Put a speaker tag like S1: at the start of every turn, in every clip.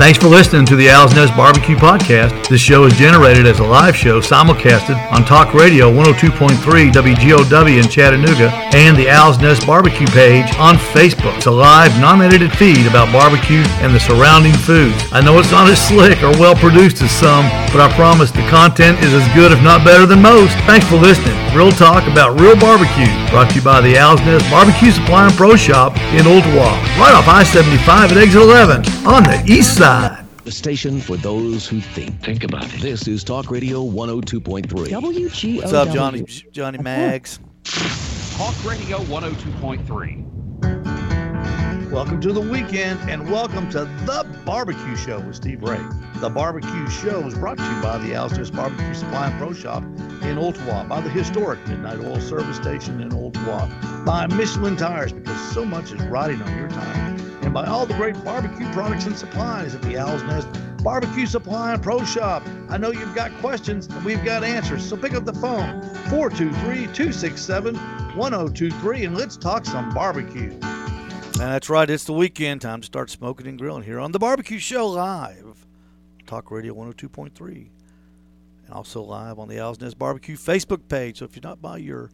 S1: Thanks for listening to the Owl's Nest Barbecue Podcast. This show is generated as a live show simulcasted on Talk Radio 102.3 WGOW in Chattanooga and the Owl's Nest Barbecue page on Facebook. It's a live, non-edited feed about barbecue and the surrounding foods. I know it's not as slick or well produced as some, but I promise the content is as good if not better than most. Thanks for listening. Real talk about real barbecue. Brought to you by the Owl's Nest Barbecue Supply and Pro Shop in Ooltewah, right off I-75 at exit 11 on the east side.
S2: The station for those who think.
S3: Think about it.
S2: This is Talk Radio 102.3.
S4: WGO.
S5: What's up, Johnny? Johnny oh. Mags.
S6: Talk Radio 102.3.
S1: Welcome to the weekend and welcome to The Barbecue Show with Steve Ray. The Barbecue Show is brought to you by the Owl's Nest Barbecue Supply and Pro Shop in Ooltewah, by the historic Midnight Oil Service Station in Ooltewah, by Michelin Tires because so much is riding on your tires, by all the great barbecue products and supplies at the Owl's Nest Barbecue Supply and Pro Shop. I know you've got questions and we've got answers, so pick up the phone 423 267 1023 and let's talk some barbecue.
S5: That's right. It's the weekend. Time to start smoking and grilling here on the Barbecue Show live. Talk Radio 102.3. And also live on the Owl's Nest Barbecue Facebook page. So if you're not by your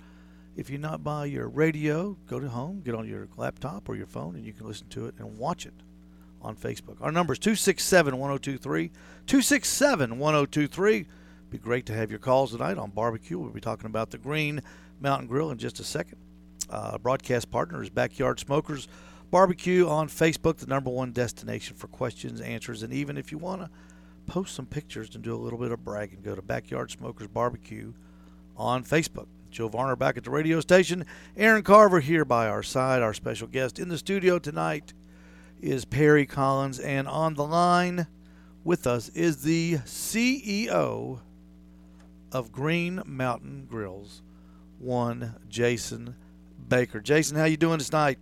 S5: if you're not by your radio, go to home, get on your laptop or your phone, and you can listen to it and watch it on Facebook. Our number is 267 1023. 267 1023. Be great to have your calls tonight on barbecue. We'll be talking about the Green Mountain Grill in just a second. Uh, broadcast partner is Backyard Smokers Barbecue on Facebook, the number one destination for questions, answers, and even if you want to post some pictures and do a little bit of bragging, go to Backyard Smokers Barbecue on Facebook. Joe Varner back at the radio station. Aaron Carver here by our side. Our special guest in the studio tonight is Perry Collins, and on the line with us is the CEO of Green Mountain Grills, one Jason Baker. Jason, how you doing tonight?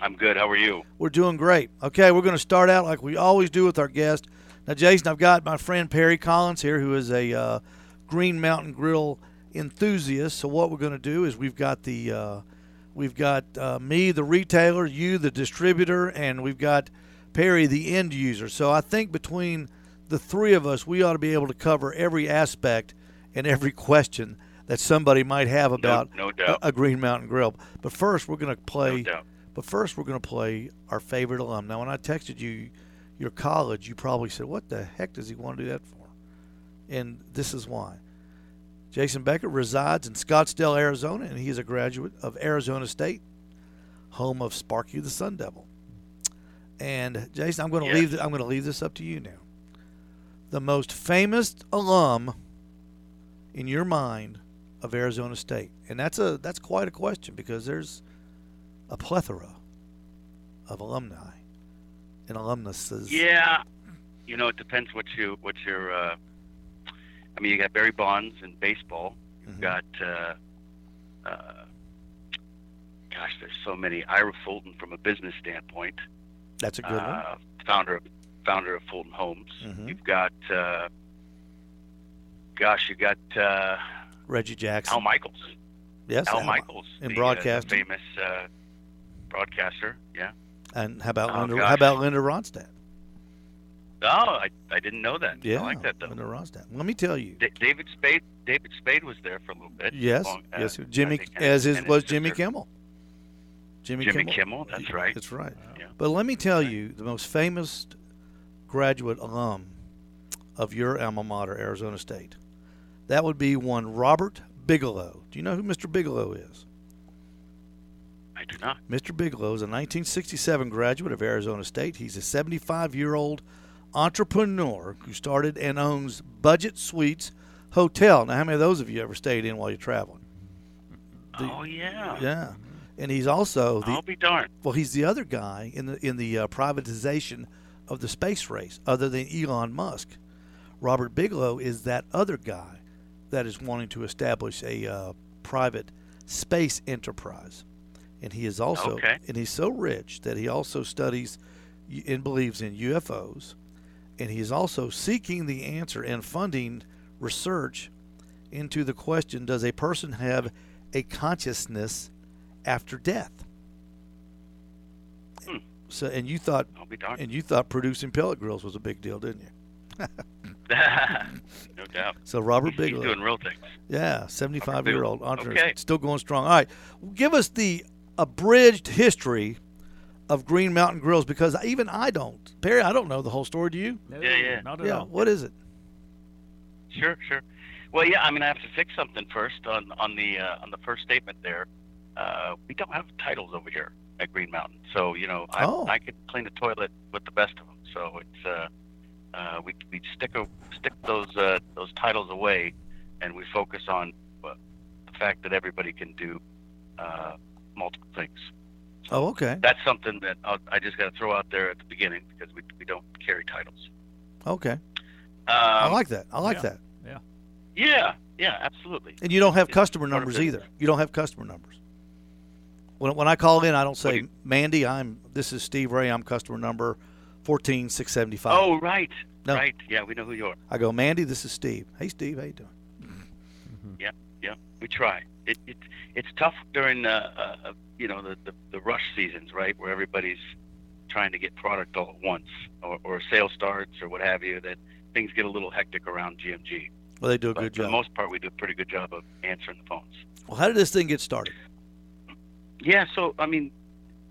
S7: I'm good. How are you?
S5: We're doing great. Okay, we're going to start out like we always do with our guest. Now, Jason, I've got my friend Perry Collins here, who is a uh, Green Mountain Grill enthusiast. So what we're going to do is we've got the uh, we've got uh, me, the retailer, you, the distributor, and we've got Perry, the end user. So I think between the three of us, we ought to be able to cover every aspect and every question that somebody might have about
S7: no, no.
S5: A, a Green Mountain Grill. But first, we're going to play.
S7: No.
S5: But first, we're going to play our favorite alum. Now, when I texted you your college, you probably said, What the heck does he want to do that for? And this is why. Jason Baker resides in Scottsdale, Arizona, and he is a graduate of Arizona State, home of Sparky the Sun Devil. And Jason, I'm going to leave. I'm going to leave this up to you now. The most famous alum in your mind of Arizona State, and that's a that's quite a question because there's a plethora of alumni and alumnuses.
S7: Yeah. You know, it depends what you what your. Uh, I mean, you got Barry Bonds in baseball. You've
S5: Mhm.
S7: got. Uh, uh, gosh, there's so many. Ira Fulton from a business standpoint.
S5: That's a good one.
S7: uh, Founder of founder of Fulton Homes.
S5: Mhm.
S7: You've got. Uh, gosh, you got uh,
S5: Reggie Jackson.
S7: Al Michaels.
S5: yes,
S7: Al
S5: Al-
S7: Michaels
S5: in
S7: uh,
S5: broadcasting.
S7: famous uh, broadcaster. Yeah.
S5: And how about
S7: Oh,
S5: Linda?
S7: gosh.
S5: How about Linda Ronstadt?
S7: Oh, I, I didn't know that.
S5: Yeah,
S7: I like that though.
S5: Linda Ronstadt. Let me tell you.
S7: D- David Spade. David Spade was there for a little bit.
S5: Yes,
S7: Long- uh,
S5: yes. Jimmy,
S7: think,
S5: as is was Jimmy
S7: sister.
S5: Kimmel. Jimmy,
S7: Jimmy
S5: Kimmel.
S7: Kimmel, that's right.
S5: That's right.
S7: Yeah.
S5: But let me tell you, the most famous graduate alum of your alma mater, Arizona State, that would be one Robert Bigelow. Do you know who Mr. Bigelow is?
S7: I do not.
S5: Mr. Bigelow is a 1967 graduate of Arizona State. He's a 75 year old entrepreneur who started and owns Budget Suites Hotel. Now, how many of those have you ever stayed in while you're traveling? The-
S7: oh yeah.
S5: Yeah. And he's also the
S7: I'll be darned.
S5: well, he's the other guy in the in the uh, privatization of the space race, other than Elon Musk. Robert Bigelow is that other guy that is wanting to establish a uh, private space enterprise, and he is also
S7: Okay.
S5: and he's so rich that he also studies and believes in UFOs, and he's also seeking the answer and funding research into the question: Does a person have a consciousness after death?
S7: Hmm.
S5: So, and you thought,
S7: I'll be
S5: and you thought producing pellet grills was a big deal, didn't you?
S7: no doubt.
S5: So Robert
S7: He's
S5: Bigelow,
S7: doing real things.
S5: yeah, seventy-five-year-old entrepreneur,
S7: Okay.
S5: still going strong. All right, give us the abridged history of Green Mountain Grills because even I don't. Perry, I don't know the whole story. Do you?
S6: No,
S7: Yeah, yeah.
S6: Not at
S5: Yeah.
S6: all.
S5: What is it?
S7: Sure, sure. Well, yeah. I mean, I have to fix something first on on the uh, on the first statement there. Uh, we don't have titles over here at Green Mountain, so you know, I,
S5: Oh.
S7: I could clean the toilet with the best of them. So it's uh, uh, we we stick a, stick those uh, those titles away, and we focus on uh, the fact that everybody can do uh, multiple things.
S5: Oh, okay,
S7: That's something that I'll, I just got to throw out there at the beginning because we we don't carry titles.
S5: okay.
S7: Um,
S5: I like that. I like
S6: yeah.
S5: that.
S7: Yeah, yeah, Yeah. absolutely.
S5: And you don't have
S7: It's
S5: customer numbers either. You don't have customer numbers. When, when I call in, I don't say,
S7: you-
S5: Mandy, I'm this is Steve Ray. I'm customer number fourteen six seventy five.
S7: Oh, right,
S5: No.
S7: right. Yeah, we know who you are.
S5: I go, Mandy, this is Steve. Hey, Steve, how you doing?
S7: Yeah, yeah, we try. It, it it's tough during uh, uh, you know the, the the rush seasons, right, where everybody's trying to get product all at once, or, or sale starts, or what have you. That things get a little hectic around GMG.
S5: Well, they do a
S7: But
S5: good
S7: for the
S5: job.
S7: most part, we do a pretty good job of answering the phones.
S5: Well, how did this thing get started?
S7: Yeah, so I mean,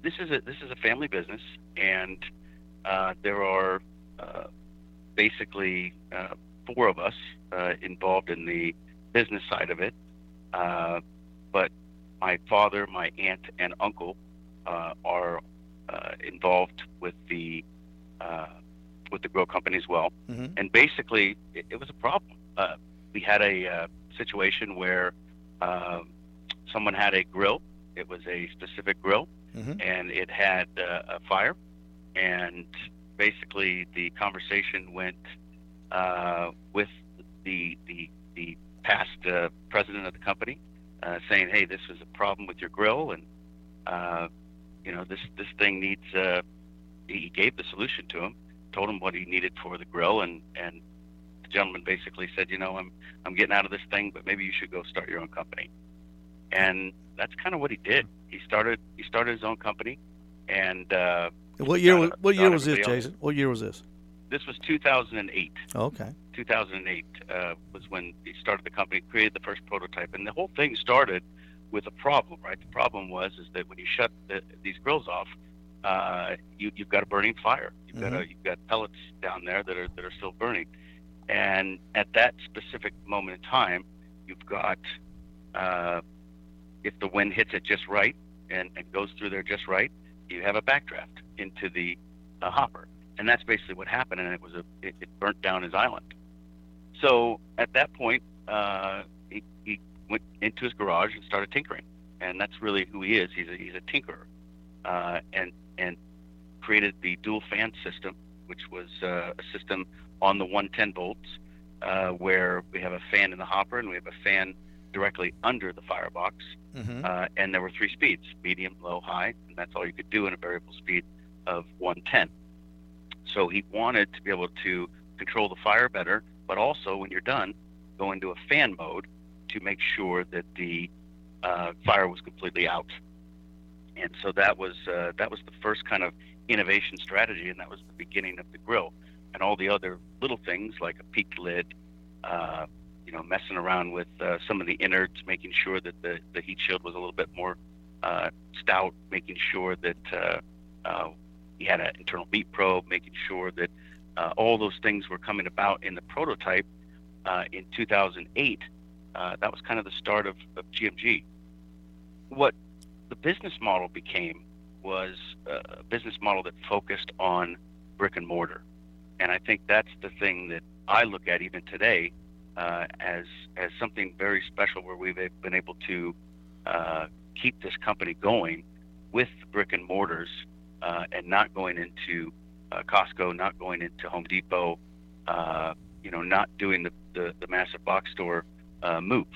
S7: this is a this is a family business, and uh, there are uh, basically uh, four of us uh, involved in the business side of it. Uh, but my father, my aunt, and uncle uh, are uh, involved with the uh, with the grow company as well.
S5: Mhm.
S7: And basically, it, it was a problem. Uh, we had a uh, situation where um someone had a grill. It was a specific grill,
S5: Mhm.
S7: and it had uh, a fire. And basically, the conversation went uh, with the the the past uh, president of the company, uh, saying, "Hey, this is a problem with your grill, and uh, you know this this thing needs." Uh, he gave the solution to him, told him what he needed for the grill, and and the gentleman basically said, "You know, I'm I'm getting out of this thing, but maybe you should go start your own company." And that's kind of what he did. He started he started his own company, and uh,
S5: What year? Was, what year was this,
S7: else.
S5: Jason? What year was this?
S7: this was 2008.
S5: Oh, okay.
S7: 2008 uh, was when he started the company, created the first prototype, and the whole thing started with a problem, right? The problem was is that when you shut the, these grills off, uh, you, you've got a burning fire. You've got a, you've got pellets down there that are that are still burning, and at that specific moment in time, you've got uh, if the wind hits it just right and, and goes through there just right, you have a backdraft into the uh, hopper, and that's basically what happened. And it was a it, it burnt down his island. So at that point, uh, he, he went into his garage and started tinkering, and that's really who he is. He's a, he's a tinkerer, uh, and and created the dual fan system, which was uh, a system on the 110 volts, uh, where we have a fan in the hopper and we have a fan directly under the firebox,
S5: Mm-hmm.
S7: uh, and there were three speeds: medium, low, high, and that's all you could do in a variable speed of 110. So he wanted to be able to control the fire better, but also when you're done, go into a fan mode to make sure that the uh, fire was completely out. And so that was uh, that was the first kind of innovation strategy, and that was the beginning of the grill. And all the other little things like a peaked lid, uh, you know, messing around with uh, some of the innards, making sure that the, the heat shield was a little bit more uh, stout, making sure that uh, uh, he had an internal meat probe, making sure that uh, all those things were coming about in the prototype uh, in 2008. Uh, that was kind of the start of, of GMG. What the business model became was uh, a business model that focused on brick and mortar. And I think that's the thing that I look at even today uh, as as something very special, where we've been able to uh, keep this company going with brick and mortars and not going into Costco, not going into Home Depot, uh, you know, not doing the, the, the massive box store uh, move.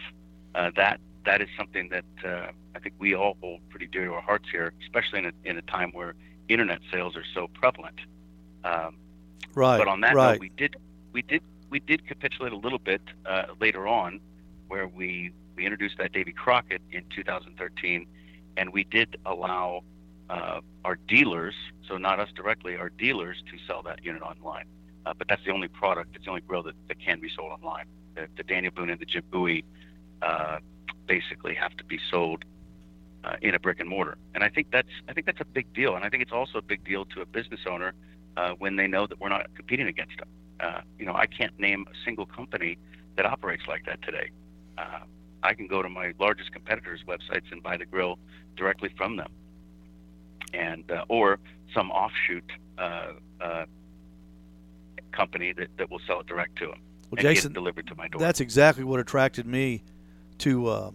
S7: Uh, that that is something that uh, I think we all hold pretty dear to our hearts here, especially in a, in a time where internet sales are so prevalent. Um,
S5: Right.
S7: but on that
S5: right.
S7: note, we did we did we did capitulate a little bit uh, later on, where we we introduced that Davy Crockett in 2013, and we did allow uh, our dealers, so not us directly, our dealers to sell that unit online. Uh, but that's the only product, it's the only grill that, that can be sold online. The, the Daniel Boone and the Jim Bowie uh, basically have to be sold uh, in a brick and mortar. And I think that's I think that's a big deal. And I think it's also a big deal to a business owner uh, when they know that we're not competing against them. Uh, you know, I can't name a single company that operates like that today. I can go to my largest competitors' websites and buy the grill directly from them, and uh, or some offshoot uh, uh, company that, that will sell it direct to them
S5: Well,
S7: and get
S5: Jason,
S7: delivered to my door.
S5: That's exactly what attracted me to uh,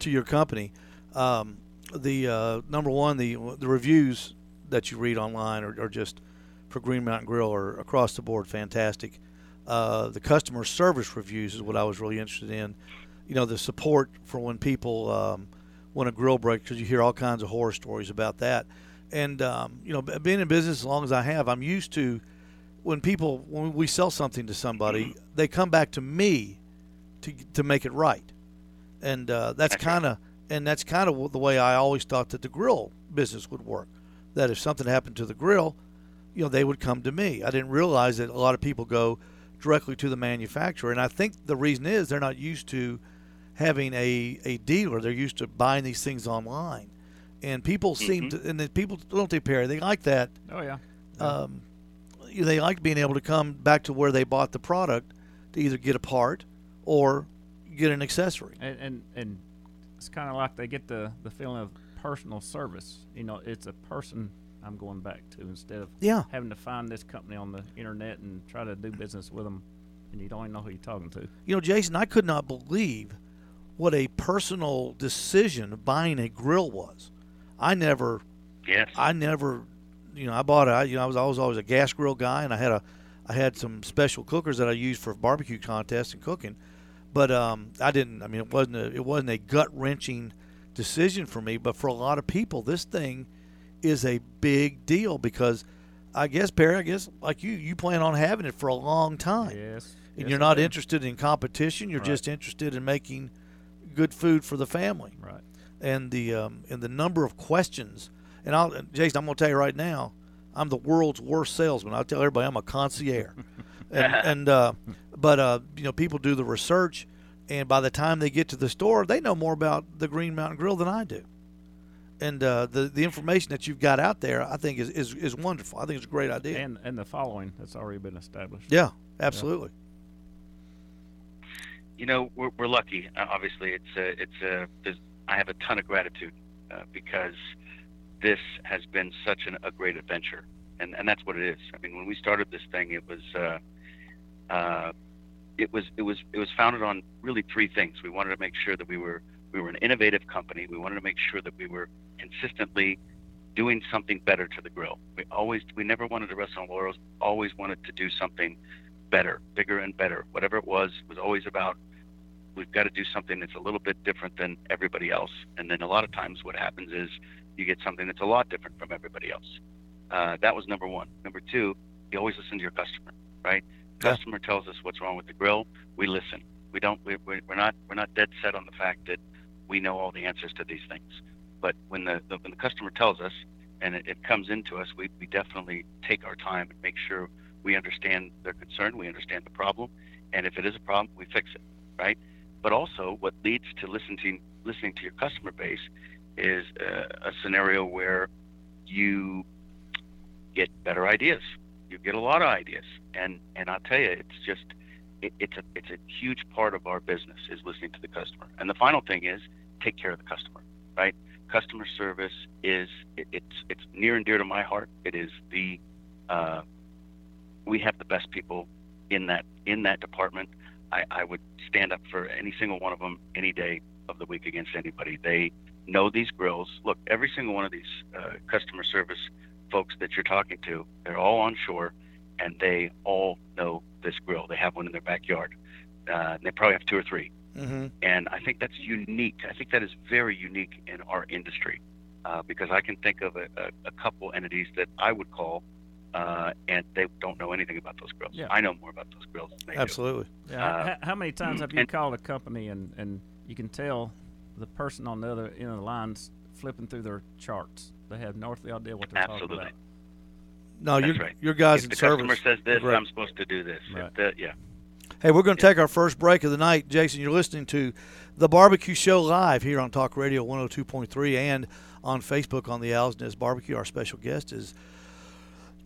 S5: to your company. Um, the uh, number one, the the reviews that you read online are, are just for Green Mountain Grill are across the board fantastic. Uh, the customer service reviews is what I was really interested in. You know, the support for when people um, when a grill breaks, because you hear all kinds of horror stories about that. And um, you know, being in business as long as I have, I'm used to when people when we sell something to somebody, they come back to me to to make it right, and uh, that's
S7: That's
S5: kind of and that's kind of the way I always thought that the grill business would work. That if something happened to the grill, you know, they would come to me. I didn't realize that a lot of people go directly to the manufacturer, and I think the reason is they're not used to having a a dealer. They're used to buying these things online, and people seem to and then people don't they Perry they like that
S3: Oh yeah.
S5: um, you they like being able to come back to where they bought the product to either get a part or get an accessory.
S3: and and, and it's kind of like they get the the feeling of personal service. You know, it's a person I'm going back to instead of
S5: Yeah.
S3: having to find this company on the internet and try to do business with them, and you don't even know who you're talking to.
S5: You know, Jason, I could not believe what a personal decision buying a grill was. I never,
S7: yes.
S5: I never, you know, I bought a, you know, I was, I was always a gas grill guy, and I had a, I had some special cookers that I used for barbecue contests and cooking, but um, I didn't. I mean, it wasn't a, it wasn't a gut wrenching decision for me, but for a lot of people, this thing is a big deal because I guess Perry, I guess like you, you plan on having it for a long time,
S3: Yes.
S5: and
S3: yes,
S5: you're not interested in competition. You're
S3: Right.
S5: just interested in making good food for the family
S3: Right.
S5: and the um, and the number of questions. And I'll, Jason, I'm going to tell you right now, I'm the world's worst salesman. I'll tell everybody I'm a concierge, and, and uh, but uh, you know people do the research, and by the time they get to the store, they know more about the Green Mountain Grill than I do. And uh, the the information that you've got out there, I think is, is, is wonderful. I think it's a great idea.
S3: And and the following that's already been established.
S5: yeah, absolutely.
S7: You know we're, we're lucky. Uh, obviously it's a, it's a i have a ton of gratitude uh, because this has been such an, a great adventure. And and that's what it is. I mean when we started this thing it was uh, uh, it was it was it was founded on really three things. We wanted to make sure that we were we were an innovative company. We wanted to make sure that we were consistently doing something better to the grill. We always we never wanted to rest on laurels. Always wanted to do something better bigger and better. Whatever it was was always about we've got to do something that's a little bit different than everybody else. And then a lot of times what happens is you get something that's a lot different from everybody else. Uh, that was number one. Number two, you always listen to your customer, right?
S5: Yeah.
S7: Customer tells us what's wrong with the grill. We listen. We don't. we- we- We're not. We're not dead set on the fact that we know all the answers to these things. But when the, the when the customer tells us and it, it comes into us, we, we definitely take our time and make sure we understand their concern, we understand the problem, and if it is a problem, we fix it, right? But also, what leads to listening listening to your customer base is uh, a scenario where you get better ideas. You get a lot of ideas, and and I'll tell you, it's just it, it's a it's a huge part of our business is listening to the customer. And the final thing is take care of the customer, right? Customer service is it, it's it's near and dear to my heart. It is the uh, we have the best people in that in that department. I, I would stand up for any single one of them any day of the week against anybody. They know these grills. Look, every single one of these uh, customer service folks that you're talking to, they're all on shore, and they all know this grill. They have one in their backyard. Uh, they probably have two or three.
S5: Mm-hmm.
S7: And I think that's unique. I think that is very unique in our industry uh, because I can think of a, a, a couple entities that I would call, uh, and they don't know anything about those grills.
S3: Yeah.
S7: I know more about those grills than they do.
S5: Absolutely.
S3: Yeah.
S7: Uh,
S3: how, how many times have you
S7: and-
S3: called a company and, and you can tell the person on the other end of the line's flipping through their charts They have no idea what they're talking about. Absolutely.
S5: No,
S7: That's
S5: your
S7: right.
S5: your guys
S7: if
S5: in
S7: the
S5: service.
S7: customer says this,
S5: Right.
S7: I'm supposed to do this.
S3: Right.
S7: the- yeah.
S5: Hey, we're going to take our first break of the night. Jason, you're listening to the Barbecue Show live here on Talk Radio 102.3 and on Facebook on the Owl's Nest Barbecue. Our special guest is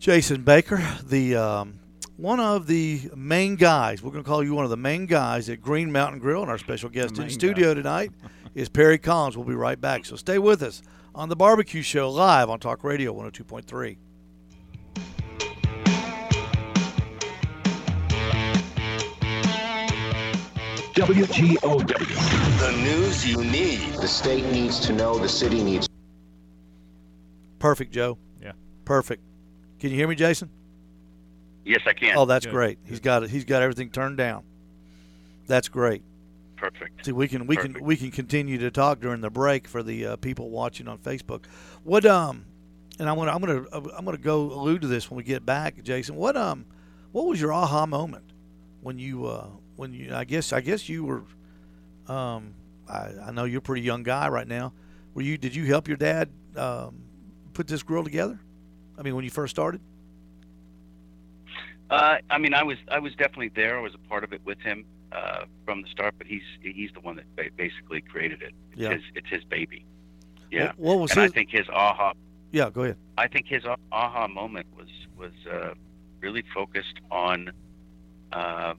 S5: Jason Baker, the um, one of the main guys. We're going to call you one of the main guys at Green Mountain Grill, and our special guest in
S3: main
S5: studio tonight is Perry Collins. We'll be right back. So stay with us on the Barbecue Show live on Talk Radio 102.3.
S6: WGOW.
S4: The news you need. The state needs to know. The city needs.
S5: Perfect, Joe.
S3: Yeah.
S5: Perfect. Can you hear me, Jason?
S7: Yes, I can.
S5: Oh, that's
S3: Good.
S5: great. He's got it. He's got everything turned down. That's great.
S7: Perfect.
S5: See, we can we can we can continue to talk during the break for the uh, people watching on Facebook. What um, and I'm gonna I'm gonna I'm gonna go allude to this when we get back, Jason. What um, what was your aha moment when you uh when you I guess I guess you were um I, I know you're a pretty young guy right now. Were you did you help your dad um put this grill together? I mean, when you first started.
S7: Uh, I mean, I was I was definitely there. I was a part of it with him uh, from the start. But he's he's the one that ba- basically created it. It's
S5: Yeah.
S7: his it's his baby. Yeah.
S5: What, what was
S7: and
S5: his?
S7: I think his aha
S5: yeah, go ahead.
S7: I think his aha moment was was uh, really focused on uh,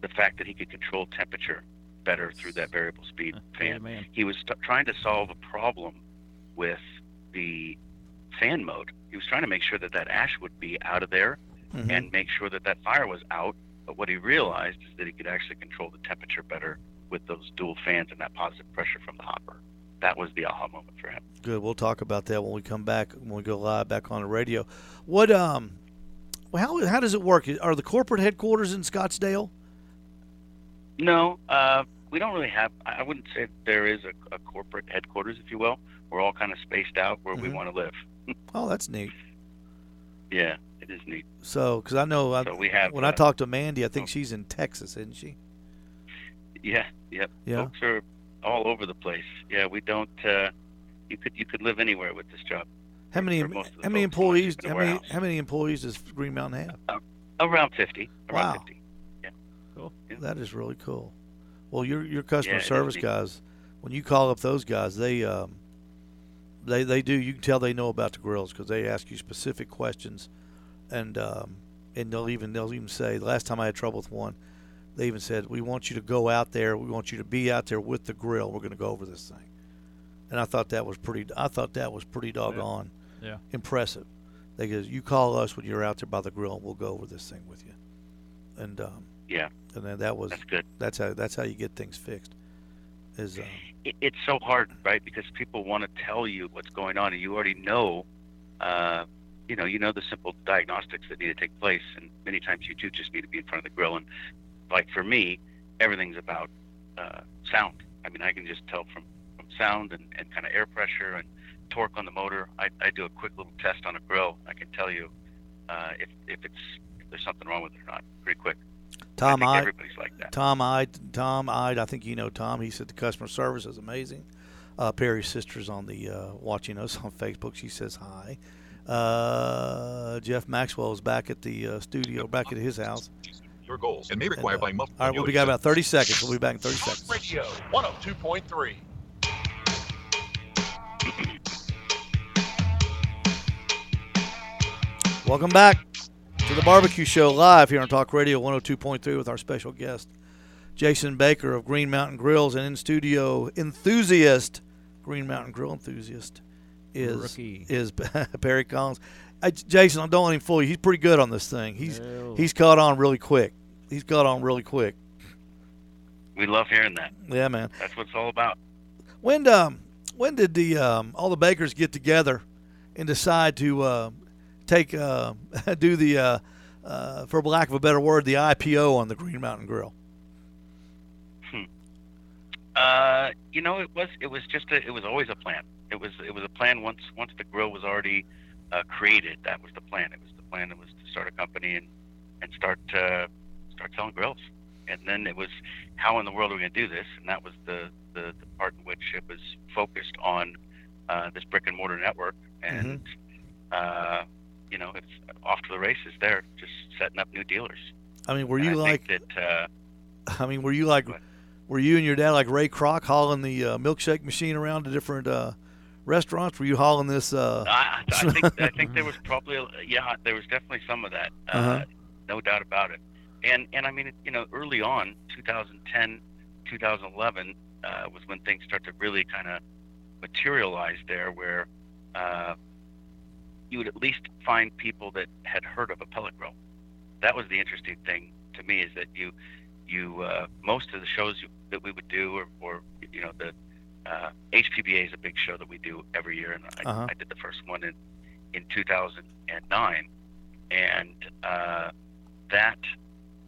S7: the fact that he could control temperature better through that variable speed fan.
S3: Amen.
S7: He was t- trying to solve a problem with the fan mode. He was trying to make sure that that ash would be out of there
S5: Mhm.
S7: and make sure that that fire was out. But what he realized is that he could actually control the temperature better with those dual fans and that positive pressure from the hopper. That was the aha moment for him.
S5: Good. We'll talk about that when we come back when we go live back on the radio. What um, how how does it work? Are the corporate headquarters in Scottsdale?
S7: No, uh, we don't really have. I wouldn't say there is a, a corporate headquarters, if you will. We're all kind of spaced out where we
S5: Mhm.
S7: want to live.
S5: Oh, that's neat.
S7: Yeah, it is neat.
S5: So, because I know I,
S7: So we have.
S5: when I
S7: uh,
S5: talked to Mandy, I think
S7: oh.
S5: she's in Texas, isn't she?
S7: Yeah, yep.
S5: Yeah.
S7: Folks are all over the place. Yeah, we don't. Uh, you could you could live anywhere with this job.
S5: How many
S7: For most of the
S5: how many employees?
S7: it's in a
S5: How many
S7: warehouse.
S5: how many employees does Green Mountain have?
S7: Around fifty. Around
S5: Wow.
S7: fifty.
S3: Cool.
S7: Yeah.
S5: That is really cool. Well, your your customer
S7: Yeah,
S5: service guys, when you call up those guys, they um, they they do. You can tell they know about the grills because they ask you specific questions, and um, and they'll even they'll even say the last time I had trouble with one, they even said we want you to go out there. We want you to be out there with the grill. We're going to go over this thing, and I thought that was pretty. I thought that was pretty doggone
S3: Yeah.
S5: impressive. They goes, you call us when you're out there by the grill, and we'll go over this thing with you, and um,
S7: Yeah,
S5: and then that was
S7: that's good.
S5: that's how that's how you get things fixed. Is um,
S7: it, it's so hard, right? Because people want to tell you what's going on, and you already know, uh, you know, you know the simple diagnostics that need to take place, and many times you do just need to be in front of the grill. And like for me, everything's about uh, sound. I mean, I can just tell from from sound and, and kind of air pressure and torque on the motor. I, I do a quick little test on a grill. I can tell you uh, if if it's if there's something wrong with it or not pretty quick.
S5: Tom
S7: I think
S5: Ide.
S7: everybody's like that.
S5: Tom Ide. Tom Ide. I think you know Tom. He said the customer service is amazing. Uh, Perry's sister's on the uh, watching us on Facebook. She says hi. Uh, Jeff Maxwell is back at the uh, studio, back at his house.
S6: Your goals and may require
S5: And, uh,
S6: by
S5: All right, well, we
S6: audio
S5: got about 30 seconds. We'll be back in 30
S6: Talk
S5: seconds.
S6: Radio 102.3.
S5: Welcome back to the Barbecue Show live here on Talk Radio 102.3 with our special guest, Jason Baker of Green Mountain Grills, and in studio enthusiast, Green Mountain Grill enthusiast, is
S3: Rookie.
S5: is Perry Collins. I, Jason, I don't let him fool you. He's pretty good on this thing. He's he's caught on really quick. He's caught on really quick.
S7: We love hearing that.
S5: Yeah, man.
S7: That's what it's all about.
S5: When um when did the um all the bakers get together and decide to uh, take uh, do the uh, uh, for lack of a better word the IPO on the Green Mountain Grill?
S7: Uh, you know, it was it was just a, it was always a plan. It was it was a plan once once the grill was already uh, created. That was the plan. It was the plan. It was to start a company and and start uh, start selling grills. And then it was how in the world are we going to do this? And that was the, the the part in which it was focused on uh, this brick and mortar network, and uh, you know it's off to the races there, just setting up new dealers.
S5: I mean, were you like?
S7: that? Uh,
S5: I mean, were you like?
S7: What?
S5: Were you and your dad like Ray Kroc hauling the uh, milkshake machine around to different uh, restaurants? Were you hauling this? Uh,
S7: I, I think I think there was probably a- yeah there was definitely some of that uh,
S5: Uh-huh.
S7: no doubt about it and and I mean you know early on 2010 2011 uh, was when things started to really kind of materialize there where uh, you would at least find people that had heard of a pellet grill that was the interesting thing to me is that you you uh, most of the shows you, that we would do or, or you know the uh, HPBA is a big show that we do every year, and I,
S5: Uh-huh.
S7: I did the first one in in 2009, and uh, that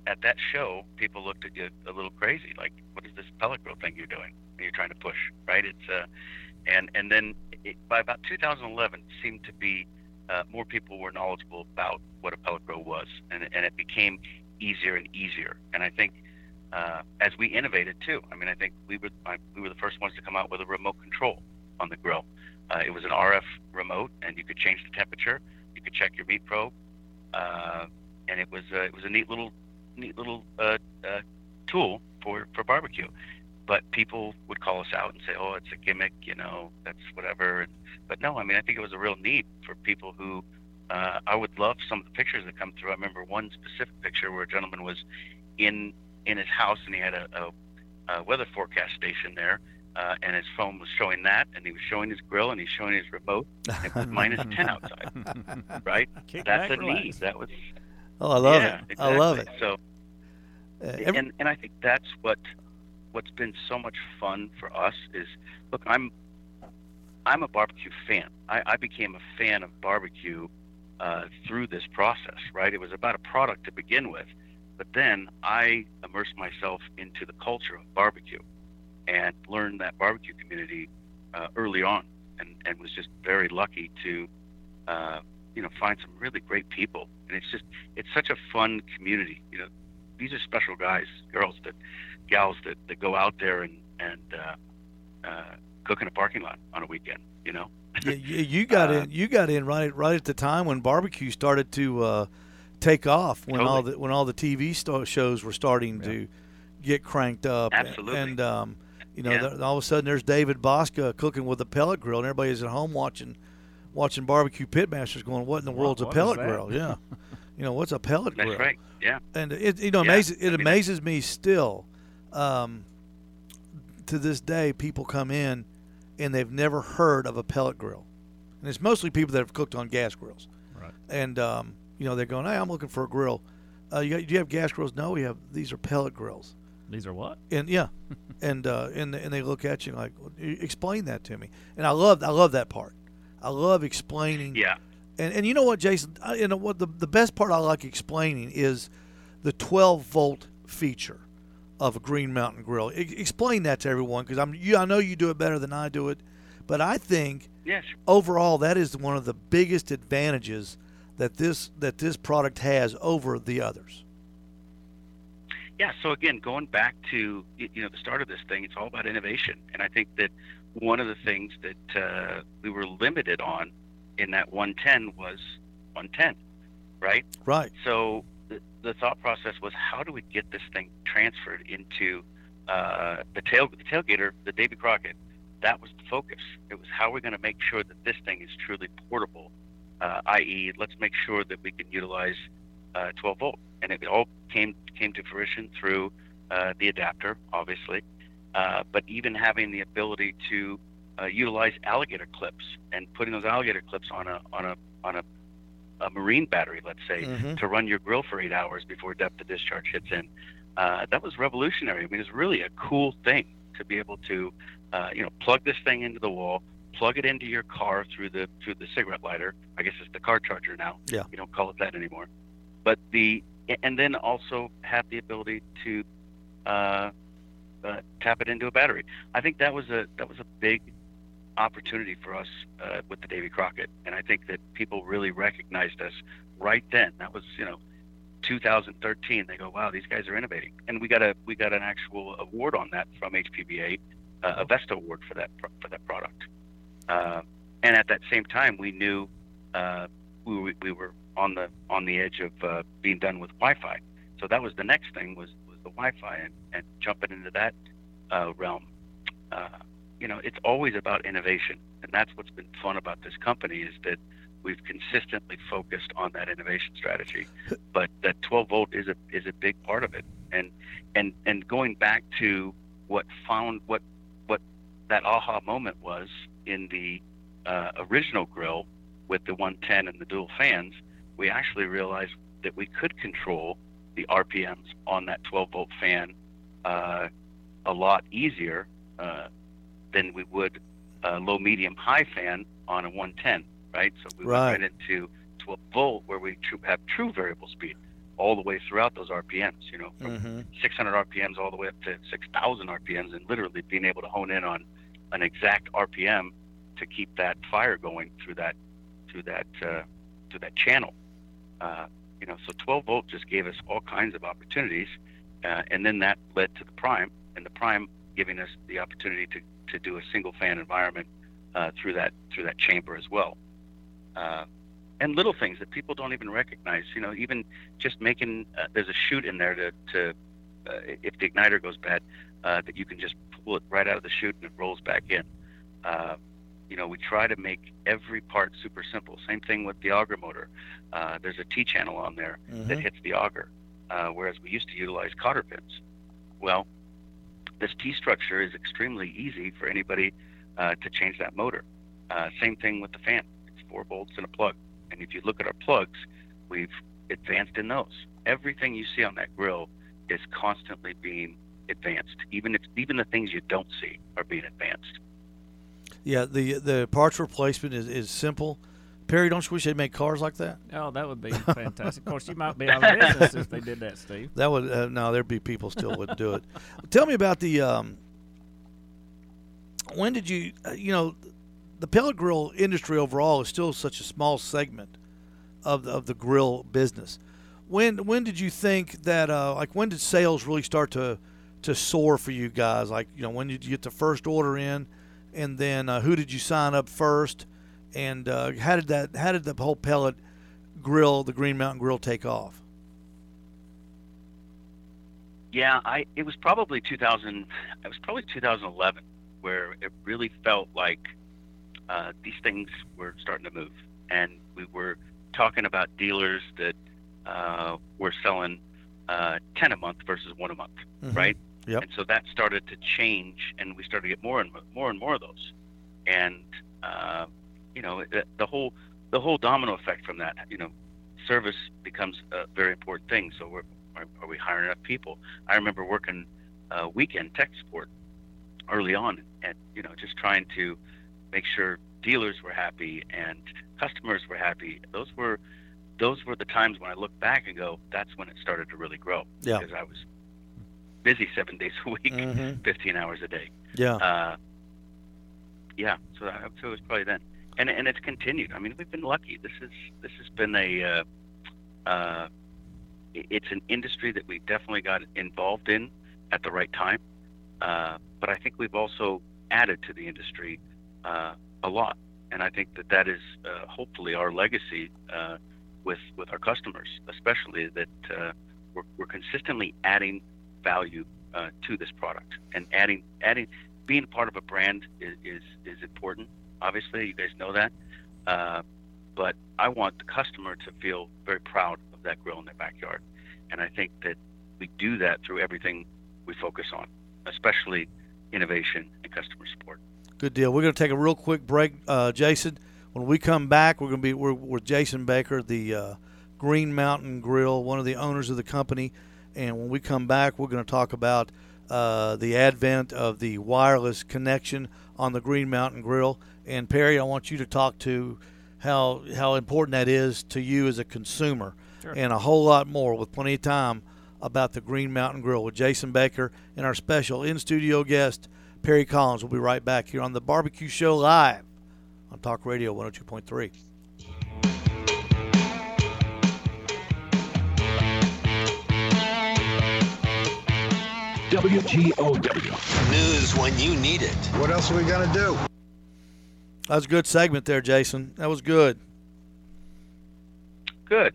S7: at that show, people looked at you a little crazy, like, "What is this pellet grill thing you're doing? You're trying to push, right?" It's uh, and and then it, by about 2011, it seemed to be uh, more people were knowledgeable about what a pellet grill was, and and it became easier and easier. And I think uh, as we innovated too. I mean, I think we were I, we were the first ones to come out with a remote control on the grill. Uh, it was an RF remote, and you could change the temperature. You could check your meat probe, uh, and it was uh, it was a neat little neat little uh, tool for for barbecue. But people would call us out and say, "Oh, it's a gimmick," you know, that's whatever. And, but no, I mean, I think it was a real need for people who. Uh, I would love some of the pictures that come through. I remember one specific picture where a gentleman was in in his house and he had a, a, a weather forecast station there, uh, and his phone was showing that, and he was showing his grill and he's showing his remote. And it was minus ten outside, right?
S3: Kick
S7: That's a
S3: relax.
S7: need. That was
S5: oh, I love
S7: yeah,
S5: it. I love it.
S7: So
S5: Uh, every-
S7: and and I think that's what what's been so much fun for us is look I'm I'm a barbecue fan. I, I became a fan of barbecue uh, through this process. Right, it was about a product to begin with, but then I immersed myself into the culture of barbecue and learned that barbecue community uh, early on, and and was just very lucky to. Uh, you know, find some really great people, and it's just it's such a fun community. You know, these are special guys, girls that, gals that, that go out there and and uh, uh, cook in a parking lot on a weekend. You know,
S5: you, you got
S7: Uh,
S5: in. You got in right right at the time when barbecue started to uh, take off. When all
S7: Totally.
S5: the when all the TV shows were starting to get cranked up.
S7: Absolutely.
S5: And um, you know,
S7: Yeah.
S5: th- all of a sudden there's David Bosca cooking with a pellet grill, and everybody's at home watching watching barbecue pitmasters, going, "What in the
S3: What-
S5: world's a pellet grill?" Yeah. You know what's a pellet
S7: that's
S5: grill?
S7: That's right. Yeah,
S5: and it you know
S7: Yeah,
S5: amazes
S7: I
S5: it
S7: mean,
S5: amazes me still um, to this day people come in and they've never heard of a pellet grill. And it's mostly people that have cooked on gas grills.
S3: Right.
S5: and um, you know they're going hey i'm looking for a grill. Uh, you got, do you have gas grills? No we have these are pellet grills.
S3: These are what?
S5: and yeah. And uh, and and they look at you like explain that to me. And i love i love that part. I love explaining.
S7: Yeah,
S5: and and you know what, Jason? I, you know what? The the best part I like explaining is the 12 volt feature of a Green Mountain Grill. E- explain that to everyone because I'm you. I know you do it better than I do it, but I think
S7: yes,
S5: overall that is one of the biggest advantages that this that this product has over the others.
S7: yeah. So again, going back to you know the start of this thing, it's all about innovation, and I think that one of the things that uh, we were limited on in that 110 was 110, right?
S5: Right.
S7: So the, thought process was, how do we get this thing transferred into uh, the tail the tailgater, the Davy Crockett? That was the focus. It was how we're going to make sure that this thing is truly portable, uh, i.e., let's make sure that we can utilize uh, 12 volt, and it all came came to fruition through uh, the adapter, obviously, uh, but even having the ability to uh, utilize alligator clips and putting those alligator clips on a on a on a, a marine battery, let's say,
S5: Mhm.
S7: to run your grill for eight hours before depth of discharge hits in. Uh, that was revolutionary. I mean, it's really a cool thing to be able to, uh, you know, plug this thing into the wall, plug it into your car through the through the cigarette lighter. I guess it's the car charger now.
S5: Yeah.
S7: You don't call it that anymore. But the and then also have the ability to uh, uh, tap it into a battery. I think that was a that was a big opportunity for us uh, with the Davy Crockett, and I think that people really recognized us right then. That was you know 2013. They go, wow, these guys are innovating, and we got a we got an actual award on that from HPBA, uh, a Vesta award for that for that product. Uh, and at that same time, we knew uh, we, we were on the on the edge of uh, being done with Wi-Fi. So that was the next thing was was the Wi-Fi and, and jumping into that uh, realm. You know, it's always about innovation, and that's what's been fun about this company is that we've consistently focused on that innovation strategy. But that 12 volt is a is a big part of it, and and and going back to what found what what that aha moment was in the uh, original grill with the 110 and the dual fans, we actually realized that we could control the RPMs on that 12 volt fan uh, a lot easier uh, than we would a low, medium, high fan on a 110, right? So we
S5: Right.
S7: went right into 12 volt where we have true variable speed all the way throughout those RPMs, you know, from
S5: Mm-hmm.
S7: 600 RPMs all the way up to 6,000 RPMs, and literally being able to hone in on an exact RPM to keep that fire going through that through that uh, through that channel. Uh, you know, so 12 volt just gave us all kinds of opportunities, uh, and then that led to the prime, and the prime giving us the opportunity to, to do a single fan environment uh, through that through that chamber as well. Uh, and little things that people don't even recognize. You know, even just making uh, there's a chute in there to, to uh, if the igniter goes bad, uh, that you can just pull it right out of the chute and it rolls back in. Uh, you know, we try to make every part super simple. Same thing with the auger motor. Uh, there's a T channel on there that hits the auger, uh, whereas we used to utilize cotter pins. Well, this T structure is extremely easy for anybody uh, to change that motor. Uh, same thing with the fan. It's four bolts and a plug. And if you look at our plugs, we've advanced in those. Everything you see on that grill is constantly being advanced. Even if even the things you don't see are being advanced.
S5: Yeah, the the parts replacement is, is simple. Perry, don't you wish they'd make cars like that?
S3: Oh, that would be fantastic. of course, you might be out of business if they did that, Steve.
S5: That would uh, no, there'd be people still wouldn't do it. Tell me about the um, when did you uh, you know the pellet grill industry overall is still such a small segment of the, of the grill business. When when did you think that uh, like when did sales really start to to soar for you guys? Like you know when did you get the first order in, and then uh, who did you sign up first, and uh, how did that how did the whole pellet grill the Green Mountain Grill take off?
S7: Yeah, I it was probably 2000. It was probably 2011 where it really felt like uh, these things were starting to move, and we were talking about dealers that uh, were selling uh, 10 a month versus one a month,
S5: Mhm.
S7: right?
S5: Yep.
S7: And so that started to change, and we started to get more and mo- more and more of those, and uh, you know the, the whole the whole domino effect from that. You know, service becomes a very important thing. So we're are, are we hiring enough people? I remember working uh, weekend tech support early on, and you know, just trying to make sure dealers were happy and customers were happy. Those were those were the times when I look back and go, that's when it started to really grow.
S5: Yeah.
S7: Because I was busy seven days a week,
S5: Mhm.
S7: 15 hours a day.
S5: Yeah.
S7: Uh, yeah, so I would say it was probably then, and and it's continued. I mean, we've been lucky. This is this has been a uh, uh, it's an industry that we definitely got involved in at the right time, uh, but I think we've also added to the industry uh, a lot, and I think that that is uh, hopefully our legacy uh, with with our customers, especially that we're, we're consistently adding value to this product and adding adding being part of a brand is, is, is important. Obviously, you guys know that. Uh, but I want the customer to feel very proud of that grill in their backyard. And I think that we do that through everything we focus on, especially innovation and customer support.
S5: Good deal. We're going to take a real quick break, uh, Jason. When we come back, we're going to be we're, with Jason Baker, the uh, Green Mountain Grill, one of the owners of the company. And when we come back, we're going to talk about uh, the advent of the wireless connection on the Green Mountain Grill. And Perry, I want you to talk to how how important that is to you as a consumer,
S3: Sure.
S5: and a whole lot more with plenty of time about the Green Mountain Grill with Jason Baker and our special in studio guest Perry Collins. We'll be right back here on the Barbecue Show live on Talk Radio 102.3.
S2: WGOW.
S8: News when you need it.
S9: What else are we going to do?
S5: That was a good segment there, Jason. That was good.
S7: Good.